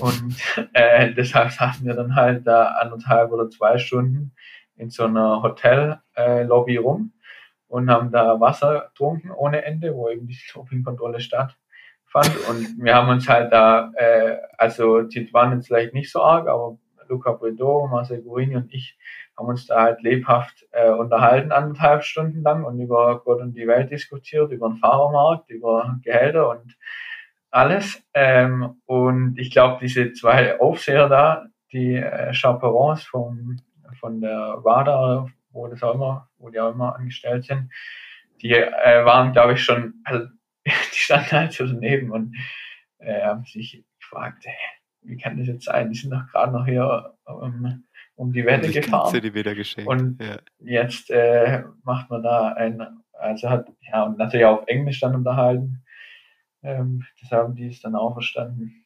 Und äh, deshalb saßen wir dann halt da anderthalb oder zwei Stunden in so einer Hotellobby äh, rum und haben da Wasser getrunken ohne Ende, wo eben die Dopingkontrolle stattfand. Und wir haben uns halt da, äh, also die waren jetzt vielleicht nicht so arg, aber Luca Bredo, Marcel Gurini und ich haben uns da halt lebhaft äh, unterhalten, anderthalb Stunden lang und über Gott und die Welt diskutiert, über den Fahrermarkt, über Gehälter und alles. Ähm, und ich glaube, diese zwei Aufseher da, die äh, Chaperons vom, von der WADA, wo das auch immer, wo die auch immer angestellt sind, die äh, waren, glaube ich, schon, also, die standen halt so daneben und äh, haben sich gefragt, wie kann das jetzt sein? Die sind doch gerade noch hier um, um die Wette gefahren.
Die
und ja. jetzt äh, macht man da ein, also hat, ja, und natürlich auch auf Englisch dann unterhalten. Ähm, das haben die es dann auch verstanden.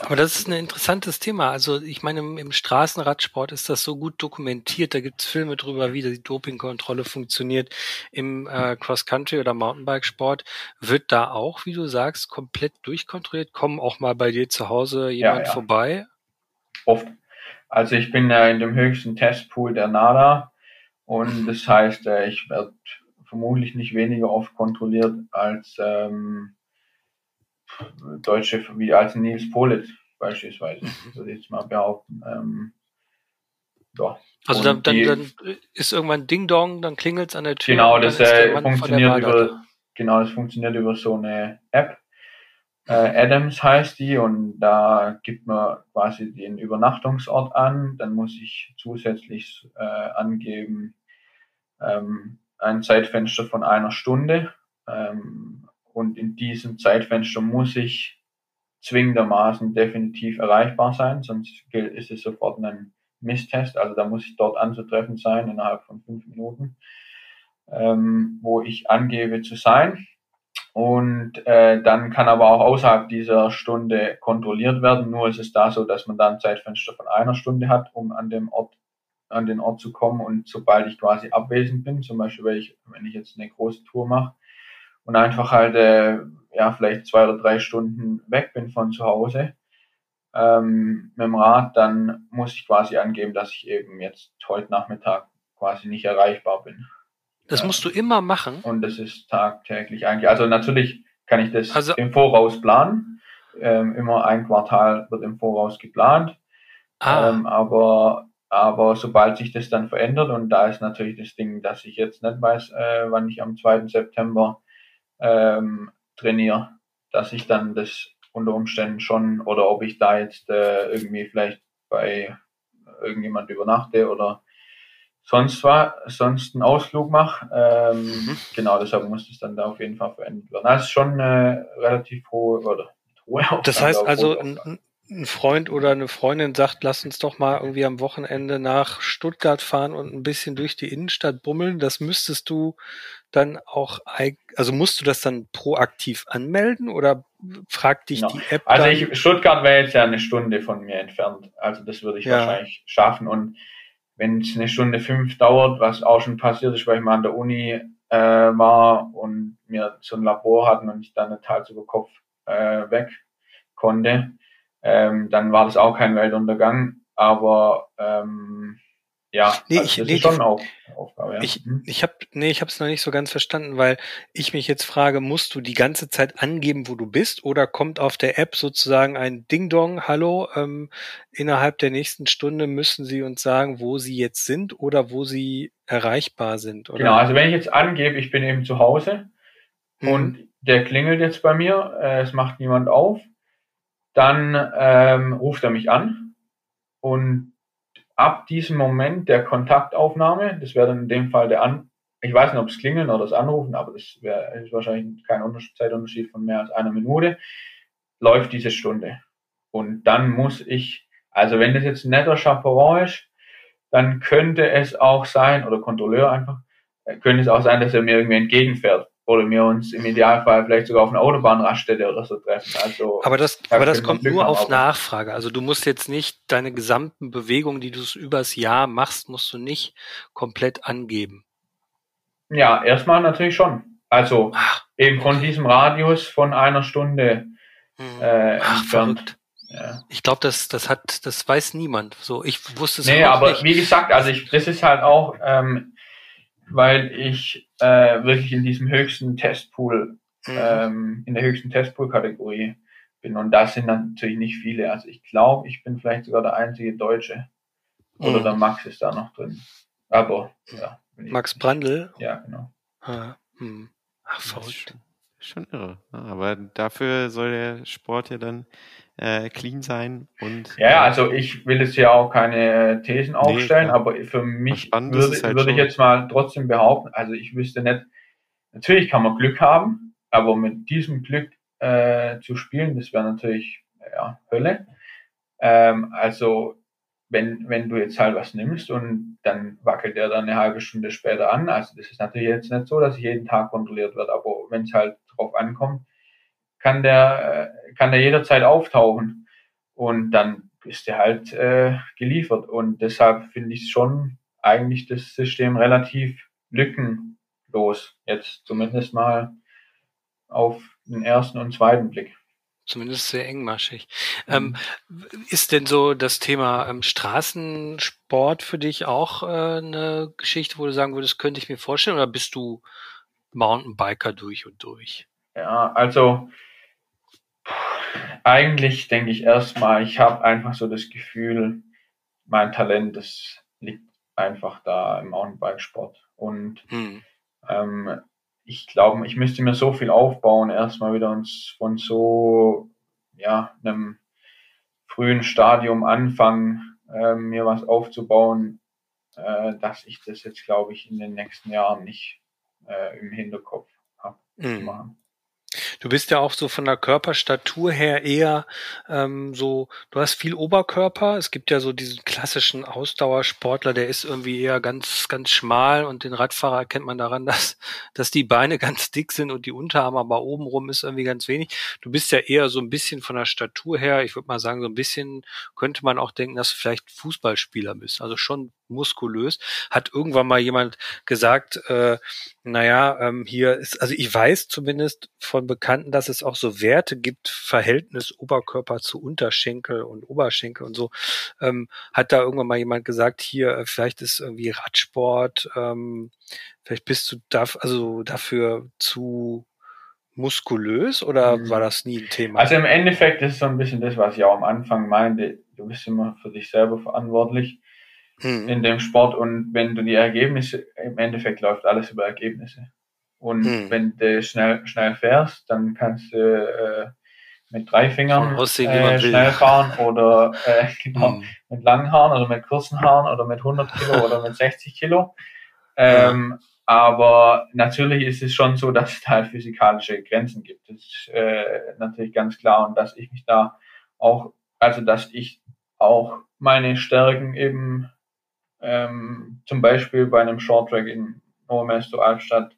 Aber das ist ein interessantes Thema. Also ich meine, im, im Straßenradsport ist das so gut dokumentiert. Da gibt es Filme drüber, wie die Dopingkontrolle funktioniert. Im äh, Cross-Country- oder Mountainbike-Sport wird da auch, wie du sagst, komplett durchkontrolliert. Kommen auch mal bei dir zu Hause jemand ja, ja. vorbei?
Oft. Also ich bin ja in dem höchsten Testpool der NADA und das heißt, äh, ich werde vermutlich nicht weniger oft kontrolliert als ähm, Deutsche wie als Nils Politz beispielsweise, mhm. würde ich jetzt mal behaupten. Ähm,
ja. Also dann, dann, dann, ist irgendwann Ding Dong, dann klingelt es an der Tür.
Genau, das äh, funktioniert über genau, das funktioniert über so eine App. Äh, Adams heißt die und da gibt man quasi den Übernachtungsort an. Dann muss ich zusätzlich äh, angeben ähm, ein Zeitfenster von einer Stunde. Ähm, und in diesem Zeitfenster muss ich zwingendermaßen definitiv erreichbar sein, sonst ist es sofort ein Misstest. Also da muss ich dort anzutreffen sein innerhalb von fünf Minuten, ähm, wo ich angebe zu sein. Und äh, dann kann aber auch außerhalb dieser Stunde kontrolliert werden. Nur ist es da so, dass man dann ein Zeitfenster von einer Stunde hat, um an dem Ort an den Ort zu kommen. Und sobald ich quasi abwesend bin, zum Beispiel wenn ich, wenn ich jetzt eine große Tour mache, und einfach halt äh, ja vielleicht zwei oder drei Stunden weg bin von zu Hause ähm, mit dem Rad, dann muss ich quasi angeben, dass ich eben jetzt heute Nachmittag quasi nicht erreichbar bin.
Das musst du immer machen.
Und das ist tagtäglich eigentlich. Also natürlich kann ich das also, im Voraus planen. Ähm, immer ein Quartal wird im Voraus geplant. Ah. Ähm, aber aber sobald sich das dann verändert, und da ist natürlich das Ding, dass ich jetzt nicht weiß, äh, wann ich am 2. September ähm, trainiere, dass ich dann das unter Umständen schon oder ob ich da jetzt äh, irgendwie vielleicht bei irgendjemand übernachte oder sonst was, sonst einen Ausflug mache. Ähm, mhm. Genau, deshalb muss das dann da auf jeden Fall verändert werden. Das ist schon eine relativ hohe oder
hohe Aufgabe, Das heißt also, ein, ein Freund oder eine Freundin sagt, lass uns doch mal irgendwie am Wochenende nach Stuttgart fahren und ein bisschen durch die Innenstadt bummeln, das müsstest du dann auch, also musst du das dann proaktiv anmelden oder fragt dich ja. die App?
Also ich, Stuttgart wäre jetzt ja eine Stunde von mir entfernt, also das würde ich ja. wahrscheinlich schaffen und wenn es eine Stunde fünf dauert, was auch schon passiert ist, weil ich mal an der Uni äh, war und mir so ein Labor hatten und ich dann nicht Hals über Kopf äh, weg konnte, ähm, dann war das auch kein Weltuntergang. Aber ähm, ja,
nee, also ich, nee, ist schon auch Aufgabe. Ja. Ich, mhm. ich habe nee, ich habe es noch nicht so ganz verstanden, weil ich mich jetzt frage, musst du die ganze Zeit angeben, wo du bist, oder kommt auf der App sozusagen ein Ding Dong, hallo, ähm, innerhalb der nächsten Stunde müssen sie uns sagen, wo sie jetzt sind oder wo sie erreichbar sind. Oder?
Genau, also wenn ich jetzt angebe, ich bin eben zu Hause mhm. und der klingelt jetzt bei mir, äh, es macht niemand auf, dann ähm, ruft er mich an und ab diesem Moment der Kontaktaufnahme, das wäre dann in dem Fall der An, ich weiß nicht, ob es klingeln oder das Anrufen, aber das wäre wahrscheinlich kein Unterschied, Zeitunterschied von mehr als einer Minute, läuft diese Stunde. Und dann muss ich, also wenn das jetzt ein netter Chaperon ist, dann könnte es auch sein, oder Kontrolleur einfach, könnte es auch sein, dass er mir irgendwie entgegenfährt oder wir uns im Idealfall vielleicht sogar auf einer Autobahnraststätte oder so treffen. Also
aber das, aber das kommt nur auf Nachfrage. Also du musst jetzt nicht deine gesamten Bewegungen, die du übers Jahr machst, musst du nicht komplett angeben.
Ja, erstmal natürlich schon. Also Ach, eben von diesem Radius von einer Stunde
hm. äh, Ach, entfernt. Ja. Ich glaube, das, das hat, das weiß niemand. So, ich wusste es
Nee, aber nicht. wie gesagt, also ich, das ist halt auch, ähm, weil ich äh, wirklich in diesem höchsten Testpool,
Mhm.
ähm, in der höchsten Testpool-Kategorie bin. Und da sind natürlich nicht viele. Also ich glaube, ich bin vielleicht sogar der einzige Deutsche. Oder
Mhm.
der Max ist da noch drin. Aber, ja.
Max Brandl.
Ja, genau.
Ah, hm. Ach,
Das
verrückt.
schon, schon irre. Ja, aber dafür soll der Sport ja dann äh, clean sein und
Ja, also ich will jetzt ja auch keine äh, Thesen aufstellen,
klar.
aber für mich würde,
halt
würde ich jetzt mal trotzdem behaupten, also ich wüsste nicht, natürlich kann man Glück haben, aber mit diesem Glück äh, zu spielen, das wäre natürlich ja, Hölle. Ähm, also wenn, wenn du jetzt halt was nimmst und dann wackelt er dann eine halbe Stunde später an, also das ist natürlich jetzt nicht so, dass ich jeden Tag kontrolliert wird, aber wenn es halt drauf ankommt, kann der, äh, kann der jederzeit auftauchen und dann ist der halt äh, geliefert und deshalb finde ich schon eigentlich das System relativ lückenlos, jetzt zumindest mal auf den ersten und zweiten Blick.
Zumindest sehr engmaschig. Ähm, ist denn so das Thema ähm, Straßensport für dich auch äh, eine Geschichte, wo du sagen würdest, könnte ich mir vorstellen, oder bist du Mountainbiker durch und durch?
Ja, also eigentlich denke ich erstmal, ich habe einfach so das Gefühl, mein Talent, das liegt einfach da im Mountainbikesport. Und
Hm.
ähm, ich glaube, ich müsste mir so viel aufbauen, erstmal wieder uns von so ja, einem frühen Stadium anfangen, ähm, mir was aufzubauen, äh, dass ich das jetzt, glaube ich, in den nächsten Jahren nicht äh, im Hinterkopf habe zu
Hm.
machen.
Du bist ja auch so von der Körperstatur her eher ähm, so, du hast viel Oberkörper. Es gibt ja so diesen klassischen Ausdauersportler, der ist irgendwie eher ganz, ganz schmal und den Radfahrer erkennt man daran, dass, dass die Beine ganz dick sind und die Unterarme aber obenrum ist irgendwie ganz wenig. Du bist ja eher so ein bisschen von der Statur her, ich würde mal sagen, so ein bisschen könnte man auch denken, dass du vielleicht Fußballspieler bist. Also schon muskulös. Hat irgendwann mal jemand gesagt, äh, naja, ähm, hier ist, also ich weiß zumindest von Bekannten, dass es auch so Werte gibt, Verhältnis Oberkörper zu Unterschenkel und Oberschenkel und so. Ähm, hat da irgendwann mal jemand gesagt, hier, äh, vielleicht ist irgendwie Radsport, ähm, vielleicht bist du da, also dafür zu muskulös oder
Mhm.
war das nie ein Thema?
Also im Endeffekt ist es so ein bisschen das, was ich auch am Anfang meinte. Du bist immer für dich selber verantwortlich
Hm.
in dem Sport und wenn du die Ergebnisse, im Endeffekt läuft alles über Ergebnisse. Und
Hm.
wenn du schnell, schnell fährst, dann kannst du äh, mit drei Fingern
aussehen,
äh, schnell fahren oder äh, genau,
Hm.
mit langen Haaren oder mit kurzen Haaren oder mit 100 Kilo oder mit 60 Kilo. Ähm, Aber natürlich ist es schon so, dass es halt physikalische Grenzen gibt. Das ist äh, natürlich ganz klar und dass ich mich da auch, also dass ich auch meine Stärken eben ähm, zum Beispiel bei einem Shorttrack in Novo Mesto Albstadt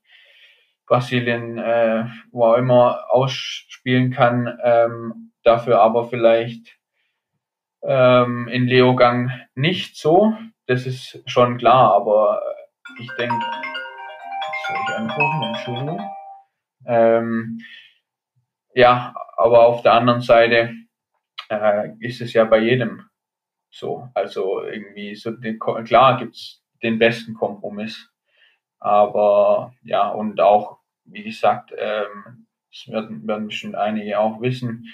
Brasilien, äh, wo auch immer ausspielen kann, ähm, dafür aber vielleicht ähm, in Leogang nicht so. Das ist schon klar, aber ich denke, soll ich anrufen, Entschuldigung. Ähm, ja, aber auf der anderen Seite äh, ist es ja bei jedem so. Also irgendwie so den, klar gibt's den besten Kompromiss. Aber ja, und auch, wie gesagt, ähm, das werden, werden bestimmt einige auch wissen.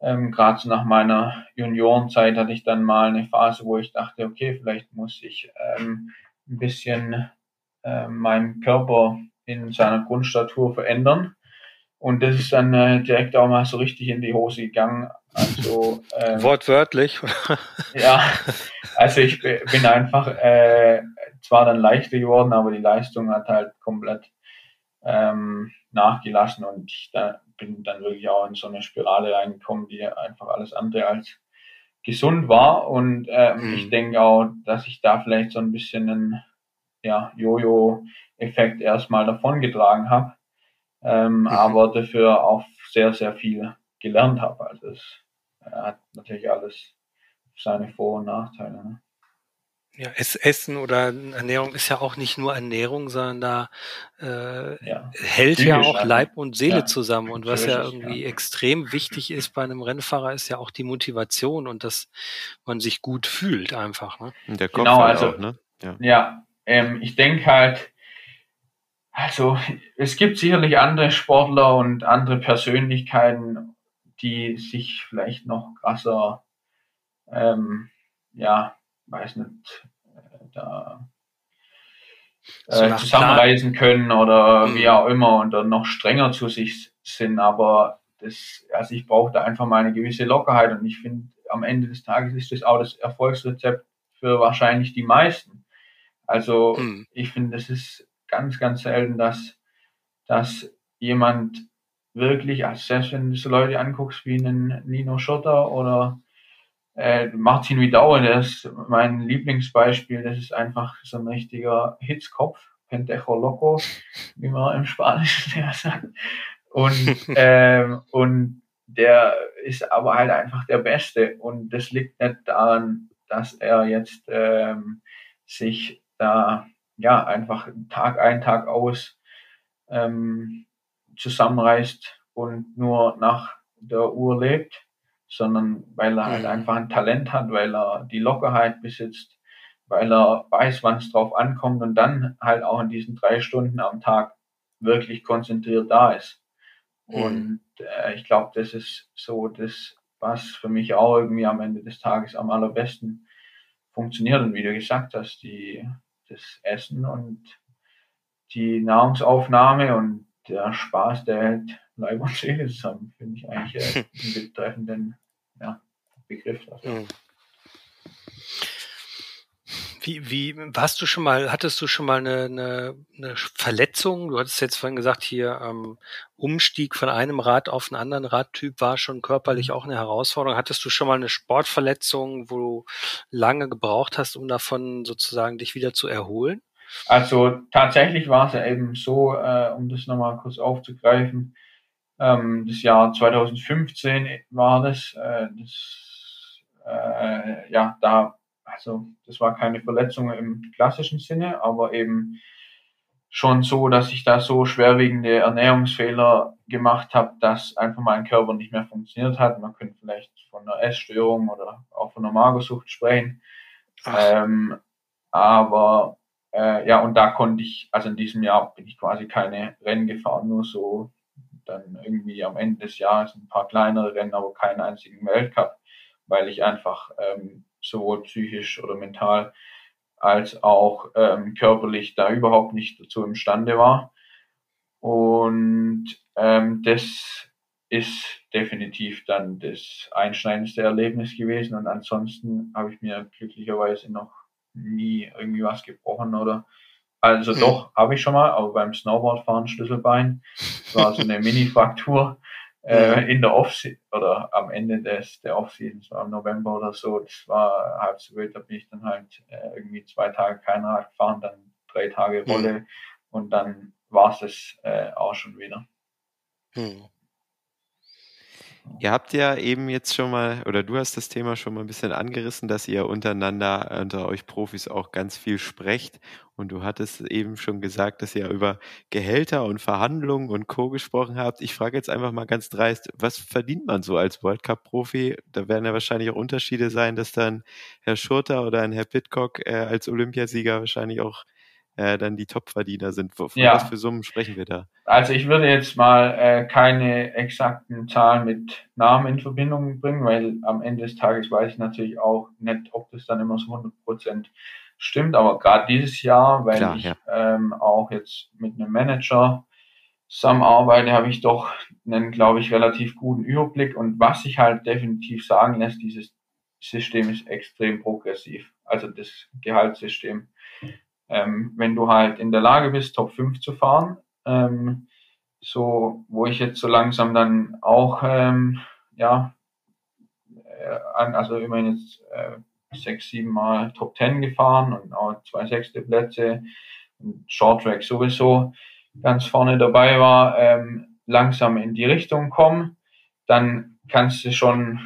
Ähm, Gerade so nach meiner Juniorenzeit hatte ich dann mal eine Phase, wo ich dachte, okay, vielleicht muss ich ähm, ein bisschen äh, meinen Körper in seiner Grundstatur verändern. Und das ist dann äh, direkt auch mal so richtig in die Hose gegangen. Also ähm,
Wortwörtlich.
ja, also ich bi- bin einfach äh, zwar dann leichter geworden, aber die Leistung hat halt komplett ähm, nachgelassen und ich da, bin dann wirklich auch in so eine Spirale reingekommen, die einfach alles andere als gesund war. Und ähm,
Mhm.
ich denke auch, dass ich da vielleicht so ein bisschen einen ja, Jojo-Effekt erstmal davongetragen habe, ähm,
Mhm.
aber dafür auch sehr, sehr viel gelernt habe. Also es äh, hat natürlich alles seine Vor- und Nachteile. Ne?
Ja, es, Essen oder Ernährung ist ja auch nicht nur Ernährung, sondern da äh,
Ja.
hält ja auch. Leib und Seele
Ja,
zusammen. Und was ja irgendwie
ja.
extrem wichtig ist bei einem Rennfahrer, ist ja auch die Motivation und dass man sich gut fühlt einfach. Ne?
Und der Kopf
Genau,
halt
also-
auch, ne? Ja.
Ja, ähm, ich denke halt, Also es gibt sicherlich andere Sportler und andere Persönlichkeiten, die sich vielleicht noch krasser, ähm, ja, weiß nicht, äh, da äh, zusammenreisen können oder mhm. wie auch immer und dann noch strenger zu sich sind. Aber das, also ich brauche da einfach mal eine gewisse Lockerheit und ich finde, am Ende des Tages ist das auch das Erfolgsrezept für wahrscheinlich die meisten. Also mhm. ich finde, es ist ganz, ganz selten, dass, dass jemand wirklich, also selbst wenn du so Leute anguckst wie einen Nino Schotter oder äh, Martin Vidauer, der ist mein Lieblingsbeispiel, das ist einfach so ein richtiger Hitzkopf, Pentejo Loco, wie man im Spanischen ja sagt. Und, ähm, und der ist aber halt einfach der Beste. Und das liegt nicht daran, dass er jetzt ähm, sich da ja einfach Tag ein, Tag aus ähm, zusammenreißt und nur nach der Uhr lebt, sondern weil er halt mhm. einfach ein Talent hat, weil er die Lockerheit besitzt, weil er weiß, wann es drauf ankommt und dann halt auch in diesen drei Stunden am Tag wirklich konzentriert da ist. Mhm. Und äh, ich glaube, das ist so das, was für mich auch irgendwie am Ende des Tages am allerbesten funktioniert. Und wie du gesagt hast, die, das Essen und die Nahrungsaufnahme und der Spaß, der hält Leib und Seele zusammen, finde ich eigentlich äh, einen betreffenden ja, Begriff dafür.
Wie, wie, hast du schon mal, hattest du schon mal eine, eine, eine Verletzung? Du hattest jetzt vorhin gesagt, hier ähm, Umstieg von einem Rad auf einen anderen Radtyp war schon körperlich auch eine Herausforderung. Hattest du schon mal eine Sportverletzung, wo du lange gebraucht hast, um davon sozusagen dich wieder zu erholen?
Also tatsächlich war es ja eben so, äh, um das nochmal kurz aufzugreifen, ähm, das Jahr 2015 war das, äh, das äh, ja, da also das war keine Verletzung im klassischen Sinne, aber eben schon so, dass ich da so schwerwiegende Ernährungsfehler gemacht habe, dass einfach mein Körper nicht mehr funktioniert hat. Man könnte vielleicht von einer Essstörung oder auch von einer Magersucht sprechen. Ähm, aber äh, ja, und da konnte ich, also in diesem Jahr bin ich quasi keine Rennen gefahren, nur so dann irgendwie am Ende des Jahres ein paar kleinere Rennen, aber keinen einzigen Weltcup, weil ich einfach ähm, sowohl psychisch oder mental als auch ähm, körperlich da überhaupt nicht dazu imstande war. Und ähm, das ist definitiv dann das einschneidendste Erlebnis gewesen. Und ansonsten habe ich mir glücklicherweise noch nie irgendwie was gebrochen oder also hm. doch, habe ich schon mal, aber beim Snowboardfahren Schlüsselbein. Das war so eine Mini-Fraktur äh, in der Off oder am Ende des der Offseason, so im November oder so, das war halb so wild, da bin ich dann halt äh, irgendwie zwei Tage kein Rad gefahren, dann drei Tage Rolle mhm. und dann war es das äh, auch schon wieder. Mhm.
Ihr habt ja eben jetzt schon mal, oder du hast das Thema schon mal ein bisschen angerissen, dass ihr untereinander, unter euch Profis auch ganz viel sprecht. Und du hattest eben schon gesagt, dass ihr über Gehälter und Verhandlungen und Co. gesprochen habt. Ich frage jetzt einfach mal ganz dreist, was verdient man so als World Cup-Profi? Da werden ja wahrscheinlich auch Unterschiede sein, dass dann Herr Schurter oder ein Herr Pitcock äh, als Olympiasieger wahrscheinlich auch äh, dann die Topverdiener sind. Von ja. was für Summen sprechen wir da?
Also ich würde jetzt mal äh, keine exakten Zahlen mit Namen in Verbindung bringen, weil am Ende des Tages weiß ich natürlich auch nicht, ob das dann immer so 100 Prozent stimmt. Aber gerade dieses Jahr, weil Klar, ich ja. ähm, auch jetzt mit einem Manager zusammenarbeite, habe ich doch einen, glaube ich, relativ guten Überblick. Und was sich halt definitiv sagen lässt, dieses System ist extrem progressiv. Also das Gehaltssystem ähm, wenn du halt in der Lage bist, Top 5 zu fahren, ähm, so, wo ich jetzt so langsam dann auch, ähm, ja, äh, also immerhin jetzt äh, sechs, sieben Mal Top 10 gefahren und auch zwei sechste Plätze und Short Track sowieso ganz vorne dabei war, ähm, langsam in die Richtung kommen, dann kannst du schon,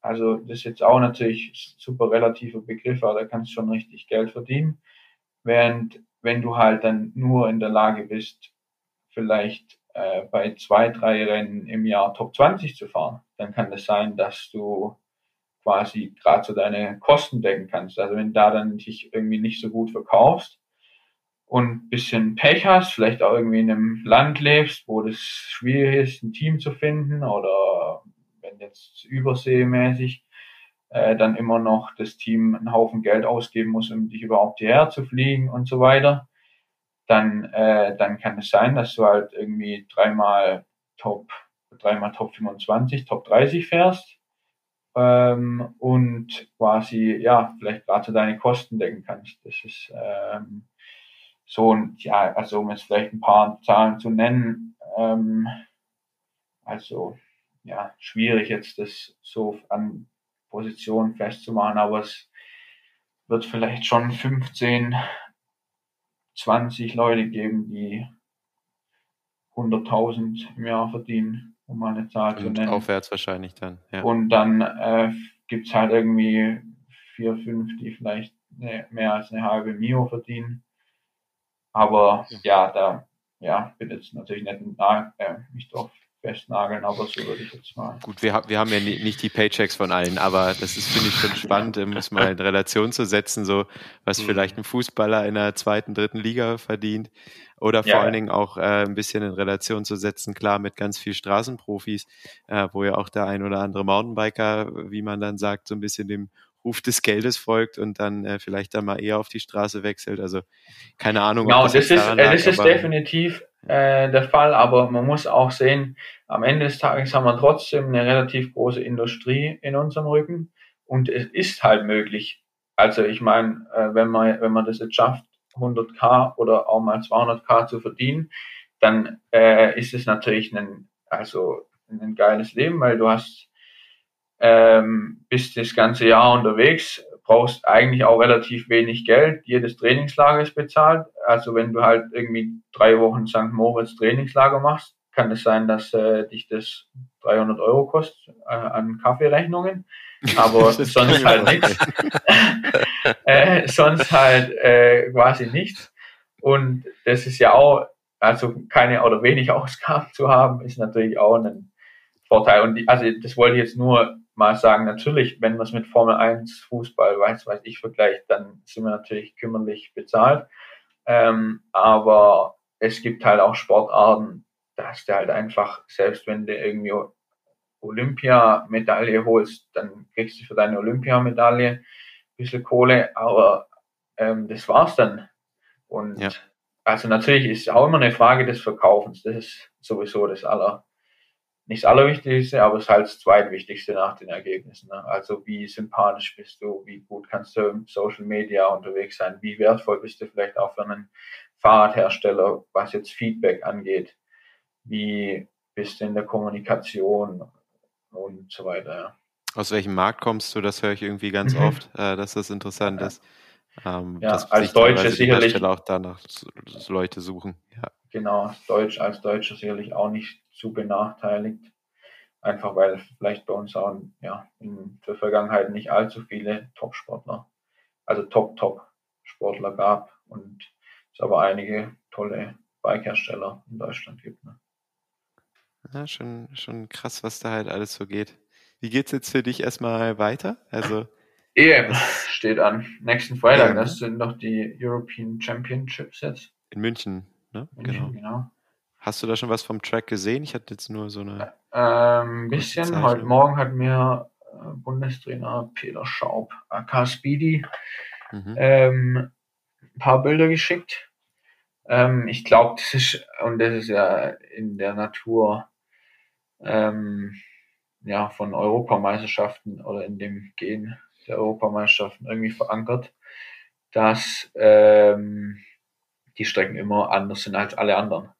also das ist jetzt auch natürlich super relativer Begriff, aber da kannst du schon richtig Geld verdienen. Während wenn du halt dann nur in der Lage bist, vielleicht äh, bei zwei, drei Rennen im Jahr Top 20 zu fahren, dann kann es das sein, dass du quasi gerade so deine Kosten decken kannst. Also wenn da dann dich irgendwie nicht so gut verkaufst, und bisschen Pech hast, vielleicht auch irgendwie in einem Land lebst, wo das schwierig ist, ein Team zu finden oder wenn jetzt überseemäßig äh, dann immer noch das Team einen Haufen Geld ausgeben muss, um dich überhaupt hierher zu fliegen und so weiter, dann, äh, dann kann es sein, dass du halt irgendwie dreimal Top, dreimal Top 25, Top 30 fährst ähm, und quasi, ja, vielleicht gerade deine Kosten decken kannst. Das ist ähm, so und ja, also um jetzt vielleicht ein paar Zahlen zu nennen, ähm, also ja, schwierig jetzt das so an Positionen festzumachen, aber es wird vielleicht schon 15, 20 Leute geben, die 100.000 im Jahr verdienen, um mal eine Zahl
Und
zu nennen.
aufwärts wahrscheinlich dann. Ja.
Und dann äh, gibt's halt irgendwie vier, fünf, die vielleicht ne, mehr als eine halbe Mio verdienen. Aber ja, da ja, bin jetzt natürlich nicht äh, nicht drauf festnageln, aber so würde ich jetzt mal.
Gut, wir, wir haben ja nicht die Paychecks von allen, aber das ist, finde ich, schon spannend, muss mal in Relation zu setzen, so was mhm. vielleicht ein Fußballer in der zweiten, dritten Liga verdient. Oder vor ja, allen Dingen auch äh, ein bisschen in Relation zu setzen, klar, mit ganz viel Straßenprofis, äh, wo ja auch der ein oder andere Mountainbiker, wie man dann sagt, so ein bisschen dem Ruf des Geldes folgt und dann äh, vielleicht dann mal eher auf die Straße wechselt. Also keine Ahnung.
Genau, das, das, ist, lag, das ist definitiv äh, der Fall, aber man muss auch sehen, am Ende des Tages haben wir trotzdem eine relativ große Industrie in unserem Rücken und es ist halt möglich. Also ich meine, äh, wenn man wenn man das jetzt schafft, 100k oder auch mal 200k zu verdienen, dann äh, ist es natürlich ein also ein geiles Leben, weil du hast ähm, bist das ganze Jahr unterwegs, brauchst eigentlich auch relativ wenig Geld. Jedes Trainingslager ist bezahlt. Also wenn du halt irgendwie drei Wochen St. Moritz Trainingslager machst, kann es sein, dass äh, dich das 300 Euro kostet äh, an Kaffeerechnungen. Aber sonst halt nichts. äh, sonst halt äh, quasi nichts. Und das ist ja auch, also keine oder wenig Ausgaben zu haben, ist natürlich auch ein Vorteil. Und die, also das wollte ich jetzt nur mal sagen, natürlich, wenn man es mit Formel 1 Fußball, weiß, weiß ich, vergleicht, dann sind wir natürlich kümmerlich bezahlt. Ähm, aber es gibt halt auch Sportarten, da hast du halt einfach, selbst wenn du irgendwie Olympiamedaille holst, dann kriegst du für deine Olympiamedaille ein bisschen Kohle, aber ähm, das war's dann. Und ja. also natürlich ist auch immer eine Frage des Verkaufens. Das ist sowieso das aller nicht das Allerwichtigste, aber es ist halt das Zweitwichtigste nach den Ergebnissen. Ne? Also wie sympathisch bist du, wie gut kannst du im Social Media unterwegs sein, wie wertvoll bist du vielleicht auch für einen Fahrradhersteller, was jetzt Feedback angeht, wie bist du in der Kommunikation und so weiter. Ja.
Aus welchem Markt kommst du? Das höre ich irgendwie ganz mhm. oft, äh, dass das interessant ja. ist.
Ähm, ja, als Deutsche sicherlich
auch danach Leute suchen. Ja.
Genau, Deutsch als Deutscher sicherlich auch nicht zu benachteiligt. Einfach weil vielleicht bei uns auch ja, in der Vergangenheit nicht allzu viele Top-Sportler, also Top-Top-Sportler gab und es aber einige tolle Bikehersteller in Deutschland gibt. Ne?
Ja, schon, schon krass, was da halt alles so geht. Wie geht's jetzt für dich erstmal weiter? Also
EM steht an. Nächsten Freitag, EM, das sind noch die European Championships jetzt.
In München, ne?
München, genau. genau.
Hast du da schon was vom Track gesehen? Ich hatte jetzt nur so eine.
Ähm, ein bisschen. Heute Morgen hat mir äh, Bundestrainer Peter Schaub, AK Speedy, mhm. ähm, ein paar Bilder geschickt. Ähm, ich glaube, das ist, und das ist ja in der Natur ähm, ja, von Europameisterschaften oder in dem Gen der Europameisterschaften irgendwie verankert, dass ähm, die Strecken immer anders sind als alle anderen.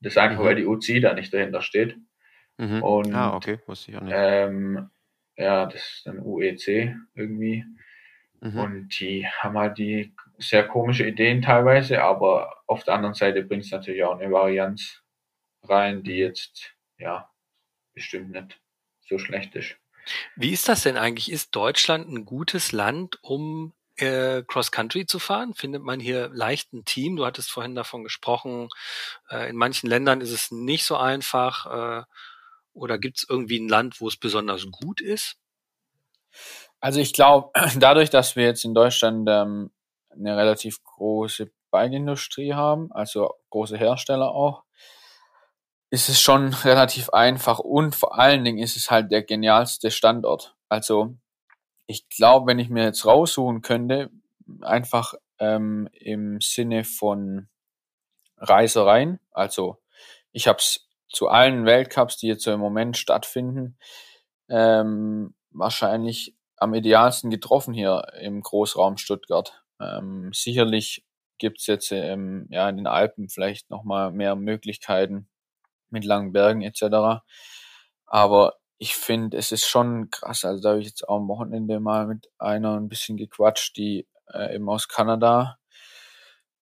Das ist einfach, mhm. weil die UC da nicht dahinter steht.
Mhm. Und, ah, okay, wusste ich auch nicht.
Ähm, ja, das ist dann UEC irgendwie. Mhm. Und die haben halt die sehr komische Ideen teilweise, aber auf der anderen Seite bringt es natürlich auch eine Varianz rein, die jetzt, ja, bestimmt nicht so schlecht ist.
Wie ist das denn eigentlich? Ist Deutschland ein gutes Land, um äh, Cross-Country zu fahren? Findet man hier leicht ein Team? Du hattest vorhin davon gesprochen, äh, in manchen Ländern ist es nicht so einfach. Äh, oder gibt es irgendwie ein Land, wo es besonders gut ist?
Also ich glaube, dadurch, dass wir jetzt in Deutschland ähm, eine relativ große Bike-Industrie haben, also große Hersteller auch, ist es schon relativ einfach und vor allen Dingen ist es halt der genialste Standort. Also ich glaube, wenn ich mir jetzt raussuchen könnte, einfach ähm, im Sinne von Reisereien, also ich habe es zu allen Weltcups, die jetzt so im Moment stattfinden, ähm, wahrscheinlich am idealsten getroffen hier im Großraum Stuttgart. Ähm, sicherlich gibt's jetzt ähm, ja, in den Alpen vielleicht nochmal mehr Möglichkeiten mit langen Bergen etc. Aber ich finde, es ist schon krass. Also da habe ich jetzt auch am Wochenende mal mit einer ein bisschen gequatscht, die äh, eben aus Kanada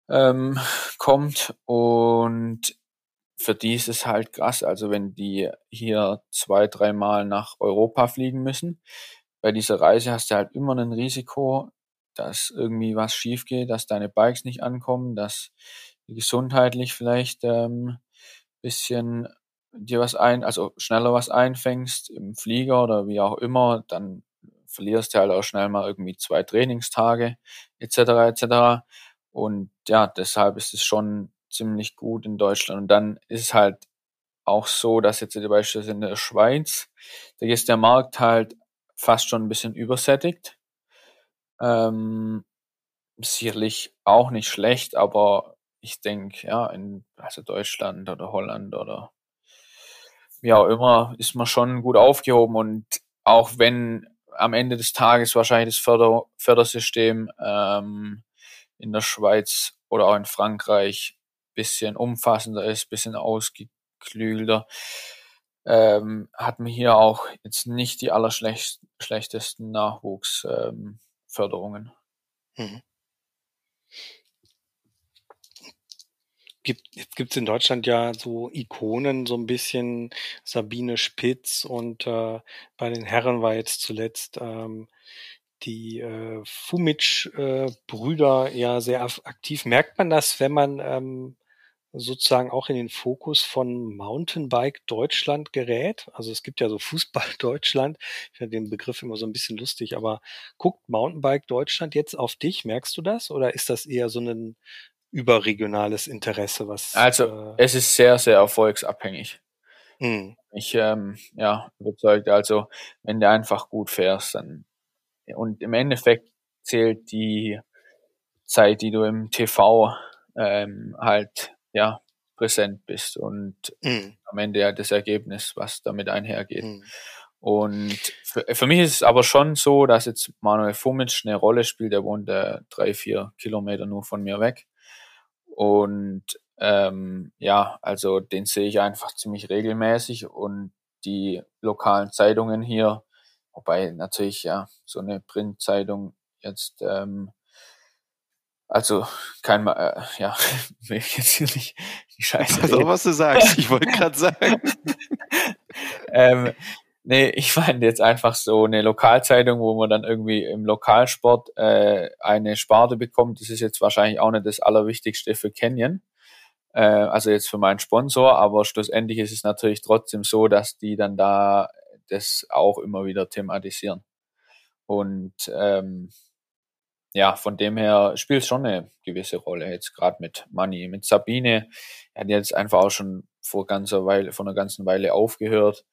ähm, kommt und für die ist es halt krass. Also wenn die hier zwei, dreimal nach Europa fliegen müssen, bei dieser Reise hast du halt immer ein Risiko, dass irgendwie was schief geht, dass deine Bikes nicht ankommen, dass gesundheitlich vielleicht ähm, bisschen dir was ein, also schneller was einfängst im Flieger oder wie auch immer, dann verlierst du halt auch schnell mal irgendwie zwei Trainingstage etc. etc. Und ja, deshalb ist es schon ziemlich gut in Deutschland. Und dann ist es halt auch so, dass jetzt beispielsweise in der Schweiz, da ist der Markt halt fast schon ein bisschen übersättigt. Ähm, sicherlich auch nicht schlecht, aber ich denke, ja, in also Deutschland oder Holland oder wie auch immer, ist man schon gut aufgehoben und auch wenn am Ende des Tages wahrscheinlich das Förder Fördersystem ähm, in der Schweiz oder auch in Frankreich bisschen umfassender ist, bisschen ausgeklügelter, ähm, hat man hier auch jetzt nicht die allerschlechtesten Nachwuchsförderungen. Ähm, mhm.
Gibt, jetzt gibt's in Deutschland ja so Ikonen, so ein bisschen Sabine Spitz und äh, bei den Herren war jetzt zuletzt ähm, die äh, Fumic-Brüder äh, ja sehr aktiv. Merkt man das, wenn man ähm, sozusagen auch in den Fokus von Mountainbike Deutschland gerät? Also es gibt ja so Fußball Deutschland. Ich finde den Begriff immer so ein bisschen lustig, aber guckt Mountainbike Deutschland jetzt auf dich? Merkst du das? Oder ist das eher so ein überregionales Interesse, was.
Also äh, es ist sehr, sehr erfolgsabhängig. Hm. Ich ähm, ja überzeugt, also wenn du einfach gut fährst, dann und im Endeffekt zählt die Zeit, die du im TV ähm, halt ja präsent bist und mhm. am Ende ja das Ergebnis, was damit einhergeht. Mhm. Und für, für, mich ist es aber schon so, dass jetzt Manuel Fumic eine Rolle spielt. Der wohnt äh, drei, vier Kilometer nur von mir weg. Und ähm, ja, also den sehe ich einfach ziemlich regelmäßig und die lokalen Zeitungen hier, wobei natürlich ja so eine Printzeitung jetzt ähm, also kein äh, ja, will ich jetzt hier nicht
die Scheiße. Also was du sagst, ich wollte gerade sagen.
ähm, Nee, ich meine jetzt einfach so eine Lokalzeitung, wo man dann irgendwie im Lokalsport äh, eine Sparte bekommt. Das ist jetzt wahrscheinlich auch nicht das Allerwichtigste für Canyon. Äh, also jetzt für meinen Sponsor, aber schlussendlich ist es natürlich trotzdem so, dass die dann da das auch immer wieder thematisieren. Und ähm, ja, von dem her spielt es schon eine gewisse Rolle. Jetzt gerade mit Money, mit Sabine, er hat jetzt einfach auch schon vor ganzer Weile, vor einer ganzen Weile aufgehört.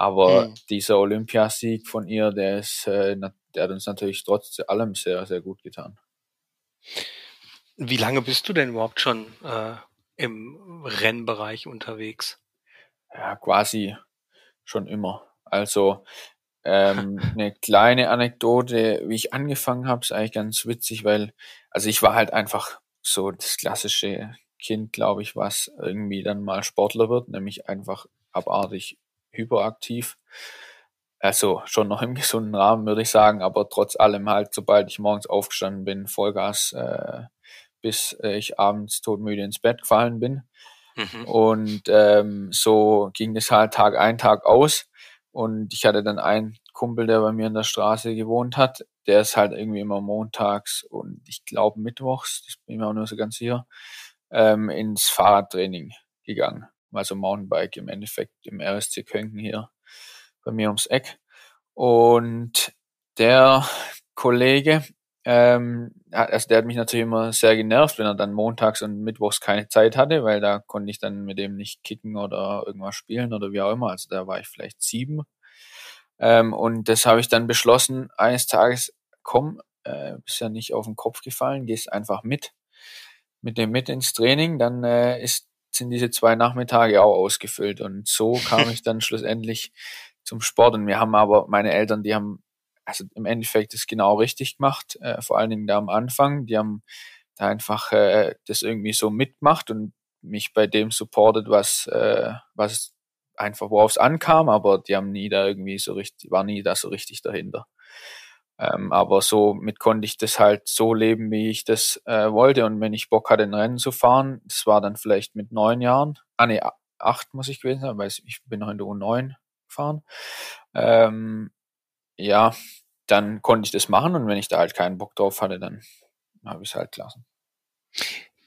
Aber mhm. dieser Olympiasieg von ihr, der ist, äh, der hat uns natürlich trotz allem sehr, sehr gut getan.
Wie lange bist du denn überhaupt schon äh, im Rennbereich unterwegs?
Ja, quasi schon immer. Also ähm, eine kleine Anekdote, wie ich angefangen habe, ist eigentlich ganz witzig, weil also ich war halt einfach so das klassische Kind, glaube ich, was irgendwie dann mal Sportler wird, nämlich einfach abartig hyperaktiv. Also schon noch im gesunden Rahmen, würde ich sagen, aber trotz allem halt, sobald ich morgens aufgestanden bin, Vollgas, äh, bis äh, ich abends todmüde ins Bett gefallen bin. Mhm. Und ähm, so ging es halt Tag ein, Tag aus. Und ich hatte dann einen Kumpel, der bei mir in der Straße gewohnt hat. Der ist halt irgendwie immer montags und ich glaube mittwochs, das bin ich mir auch nur so ganz sicher, ähm, ins Fahrradtraining gegangen also Mountainbike im Endeffekt im RSC Könken hier bei mir ums Eck. Und der Kollege, ähm, also der hat mich natürlich immer sehr genervt, wenn er dann montags und mittwochs keine Zeit hatte, weil da konnte ich dann mit dem nicht kicken oder irgendwas spielen oder wie auch immer. Also da war ich vielleicht sieben. Ähm, und das habe ich dann beschlossen, eines Tages, komm, äh, bist ja nicht auf den Kopf gefallen, gehst einfach mit, mit dem mit ins Training, dann äh, ist, sind diese zwei Nachmittage auch ausgefüllt. Und so kam ich dann schlussendlich zum Sport. Und wir haben aber, meine Eltern, die haben also im Endeffekt ist genau richtig gemacht, äh, vor allen Dingen da am Anfang. Die haben da einfach äh, das irgendwie so mitgemacht und mich bei dem supportet, was, äh, was einfach worauf es ankam, aber die haben nie da irgendwie so richtig, war nie da so richtig dahinter. Ähm, aber so mit konnte ich das halt so leben, wie ich das äh, wollte. Und wenn ich Bock hatte, ein Rennen zu fahren, das war dann vielleicht mit neun Jahren, ah nee, acht muss ich gewesen sein, weil ich bin noch in der U9 gefahren. Ähm, ja, dann konnte ich das machen und wenn ich da halt keinen Bock drauf hatte, dann habe ich es halt gelassen.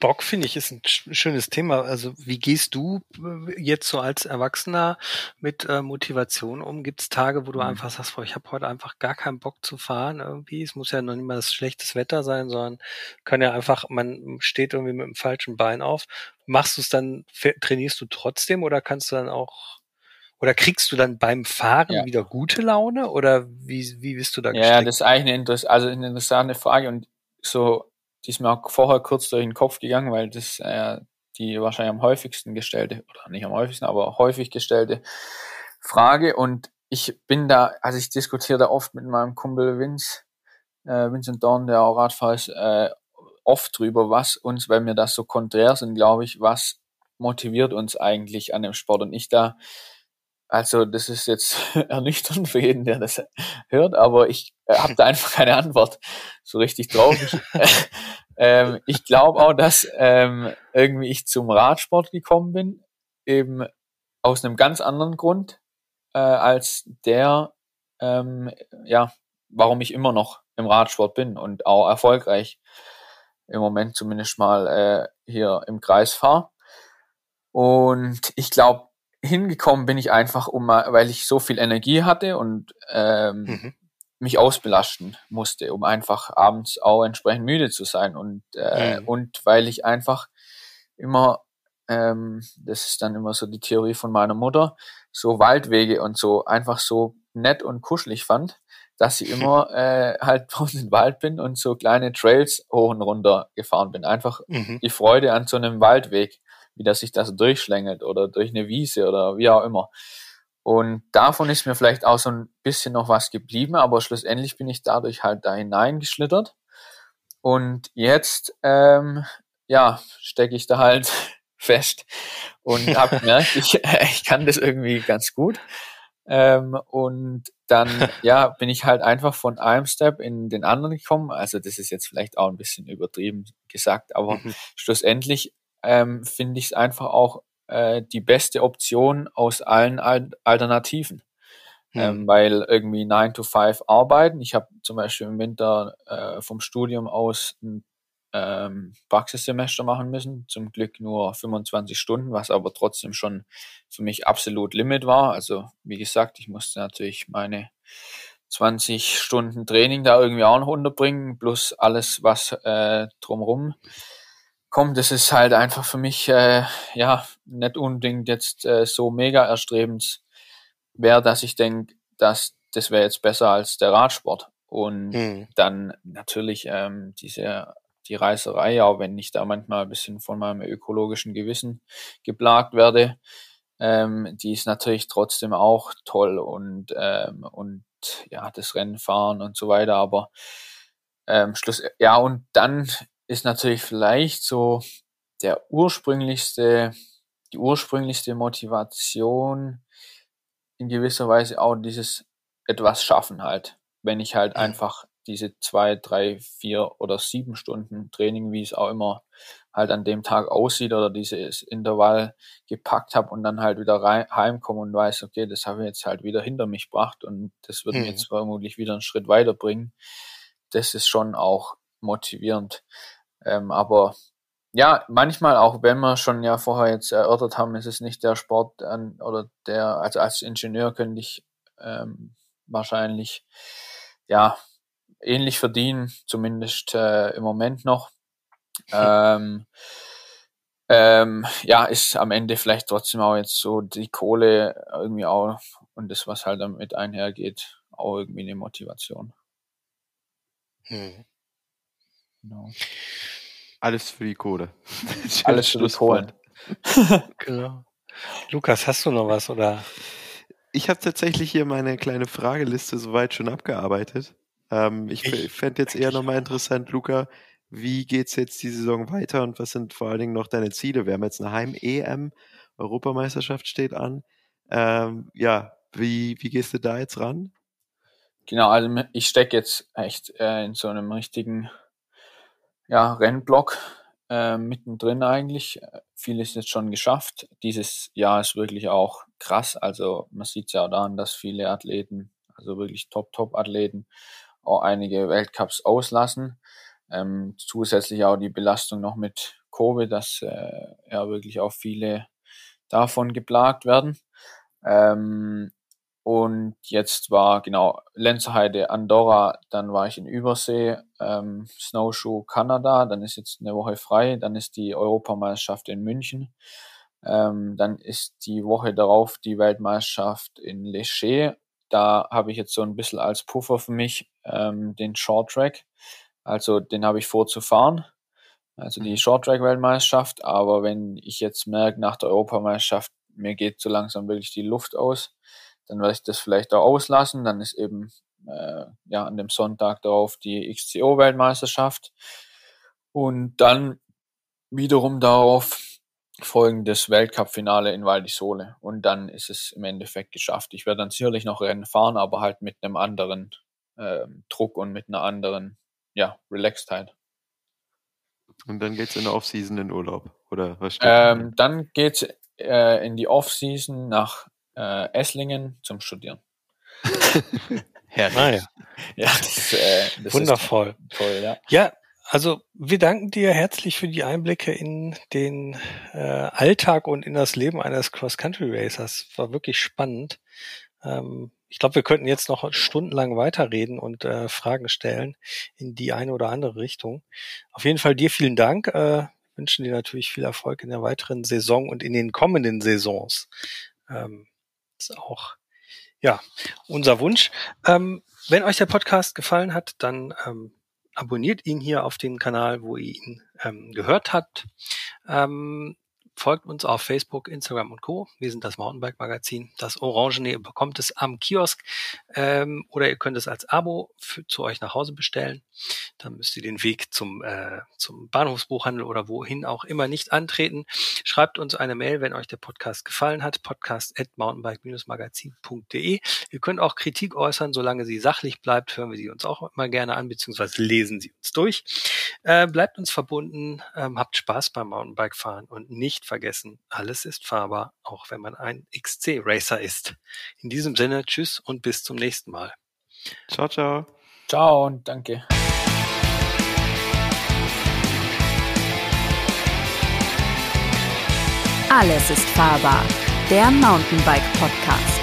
Bock finde ich ist ein schönes Thema. Also wie gehst du äh, jetzt so als Erwachsener mit äh, Motivation um? Gibt es Tage, wo du mhm. einfach sagst, boah, ich habe heute einfach gar keinen Bock zu fahren irgendwie? Es muss ja noch nicht mal das schlechtes Wetter sein, sondern kann ja einfach, man steht irgendwie mit dem falschen Bein auf. Machst du es dann, trainierst du trotzdem oder kannst du dann auch oder kriegst du dann beim Fahren ja. wieder gute Laune oder wie, wie bist du da
gestrickt? Ja, das ist eigentlich eine, also eine interessante Frage und so, die ist mir auch vorher kurz durch den Kopf gegangen, weil das äh, die wahrscheinlich am häufigsten gestellte, oder nicht am häufigsten, aber häufig gestellte Frage. Und ich bin da, also ich diskutiere da oft mit meinem Kumpel Vince, äh, Vincent Dorn, der auch Radfahrer ist, äh, oft drüber, was uns, weil mir das so konträr sind, glaube ich, was motiviert uns eigentlich an dem Sport. Und ich da also das ist jetzt ernüchternd für jeden, der das hört, aber ich äh, habe da einfach keine Antwort so richtig drauf. Ich, äh, ähm, ich glaube auch, dass ähm, irgendwie ich zum Radsport gekommen bin, eben aus einem ganz anderen Grund äh, als der, ähm, ja, warum ich immer noch im Radsport bin und auch erfolgreich im Moment zumindest mal äh, hier im Kreis fahre. Und ich glaube, hingekommen bin ich einfach, um mal, weil ich so viel Energie hatte und ähm, mhm. mich ausbelasten musste, um einfach abends auch entsprechend müde zu sein und äh, mhm. und weil ich einfach immer ähm, das ist dann immer so die Theorie von meiner Mutter, so Waldwege und so einfach so nett und kuschelig fand, dass ich immer äh, halt draußen im Wald bin und so kleine Trails hoch und runter gefahren bin. Einfach mhm. die Freude an so einem Waldweg wie das sich das durchschlängelt oder durch eine Wiese oder wie auch immer. Und davon ist mir vielleicht auch so ein bisschen noch was geblieben, aber schlussendlich bin ich dadurch halt da hineingeschlittert. Und jetzt, ähm, ja, stecke ich da halt fest und habe gemerkt, ich, ich kann das irgendwie ganz gut. Ähm, und dann, ja, bin ich halt einfach von einem Step in den anderen gekommen. Also das ist jetzt vielleicht auch ein bisschen übertrieben gesagt, aber mhm. schlussendlich ähm, finde ich es einfach auch äh, die beste Option aus allen Al Alternativen. Mhm. Ähm, weil irgendwie 9 to 5 arbeiten. Ich habe zum Beispiel im Winter äh, vom Studium aus ein ähm, Praxissemester machen müssen. Zum Glück nur 25 Stunden, was aber trotzdem schon für mich absolut Limit war. Also wie gesagt, ich musste natürlich meine 20 Stunden Training da irgendwie auch noch unterbringen, plus alles, was äh, drumrum kommt, das ist halt einfach für mich äh, ja nicht unbedingt jetzt äh, so mega erstrebend wäre, dass ich denke, dass das wäre jetzt besser als der Radsport. Und mhm. dann natürlich ähm, diese die Reiserei, auch wenn ich da manchmal ein bisschen von meinem ökologischen Gewissen geplagt werde, ähm, die ist natürlich trotzdem auch toll und ähm, und ja das Rennfahren und so weiter. Aber ähm, Schluss ja und dann ist natürlich vielleicht so der ursprünglichste, die ursprünglichste Motivation in gewisser Weise auch dieses etwas schaffen halt. Wenn ich halt mhm. einfach diese zwei, drei, vier oder sieben Stunden Training, wie es auch immer halt an dem Tag aussieht oder dieses Intervall gepackt habe und dann halt wieder rein, heimkomme und weiß, okay, das habe ich jetzt halt wieder hinter mich gebracht und das wird mhm. mir jetzt vermutlich wieder einen Schritt weiterbringen. Das ist schon auch motivierend. Ähm, aber ja, manchmal auch, wenn wir schon ja vorher jetzt erörtert haben, ist es nicht der Sport an, oder der, also als Ingenieur könnte ich ähm, wahrscheinlich ja ähnlich verdienen, zumindest äh, im Moment noch. Ähm, ähm, ja, ist am Ende vielleicht trotzdem auch jetzt so die Kohle irgendwie auch und das, was halt damit einhergeht, auch irgendwie eine Motivation. Hm.
Genau. Alles für die Kohle.
Alles für die Kohle.
genau. Lukas, hast du noch was oder?
Ich habe tatsächlich hier meine kleine Frageliste soweit schon abgearbeitet. Ähm, ich ich fände jetzt eher nochmal interessant, Luca, wie geht's jetzt die Saison weiter und was sind vor allen Dingen noch deine Ziele? Wir haben jetzt eine Heim-EM, Europameisterschaft steht an. Ähm, ja, wie, wie gehst du da jetzt ran?
Genau, also ich stecke jetzt echt äh, in so einem richtigen ja, Rennblock äh, mittendrin eigentlich. Vieles jetzt schon geschafft. Dieses Jahr ist wirklich auch krass. Also man sieht ja auch daran, dass viele Athleten, also wirklich Top-Top-Athleten, auch einige Weltcups auslassen. Ähm, zusätzlich auch die Belastung noch mit Covid, dass äh, ja wirklich auch viele davon geplagt werden. Ähm, und jetzt war genau Lenzerheide Andorra, dann war ich in Übersee, ähm, Snowshoe Kanada, dann ist jetzt eine Woche frei, dann ist die Europameisterschaft in München, ähm, dann ist die Woche darauf die Weltmeisterschaft in Leger. Da habe ich jetzt so ein bisschen als Puffer für mich ähm, den Short Track. Also den habe ich vor zu fahren, also die mhm. Short Track Weltmeisterschaft. Aber wenn ich jetzt merke nach der Europameisterschaft, mir geht so langsam wirklich die Luft aus, dann werde ich das vielleicht auch auslassen. Dann ist eben äh, ja an dem Sonntag darauf die XCO-Weltmeisterschaft und dann wiederum darauf folgendes Weltcup-Finale in Val di Sole und dann ist es im Endeffekt geschafft. Ich werde dann sicherlich noch Rennen fahren, aber halt mit einem anderen äh, Druck und mit einer anderen ja, Relaxedheit.
Und dann geht's in der Offseason in Urlaub, oder was
steht ähm, Dann geht's äh, in die Offseason nach äh, Esslingen zum Studieren.
Herrlich. Ah, ja. ja das, äh, das Wundervoll. toll, ja. Ja, also wir danken dir herzlich für die Einblicke in den äh, Alltag und in das Leben eines Cross-Country-Racers. War wirklich spannend. Ähm, ich glaube, wir könnten jetzt noch stundenlang weiterreden und äh, Fragen stellen in die eine oder andere Richtung. Auf jeden Fall dir vielen Dank. Äh, wünschen dir natürlich viel Erfolg in der weiteren Saison und in den kommenden Saisons. Ähm, ist auch ja unser Wunsch. Ähm, wenn euch der Podcast gefallen hat, dann ähm, abonniert ihn hier auf dem Kanal, wo ihr ihn ähm, gehört habt. Ähm, folgt uns auf Facebook, Instagram und Co. Wir sind das Mountainbike Magazin. Das Orangene bekommt es am Kiosk ähm, oder ihr könnt es als Abo für, zu euch nach Hause bestellen. Dann müsst ihr den Weg zum, äh, zum Bahnhofsbuchhandel oder wohin auch immer nicht antreten. Schreibt uns eine Mail, wenn euch der Podcast gefallen hat. Podcast at mountainbike-magazin.de. Ihr könnt auch Kritik äußern, solange sie sachlich bleibt, hören wir sie uns auch immer gerne an, beziehungsweise lesen sie uns durch. Äh, bleibt uns verbunden, ähm, habt Spaß beim Mountainbike fahren und nicht vergessen, alles ist fahrbar, auch wenn man ein XC-Racer ist. In diesem Sinne, tschüss und bis zum nächsten Mal.
Ciao, ciao.
Ciao und danke.
Alles ist fahrbar. Der Mountainbike Podcast.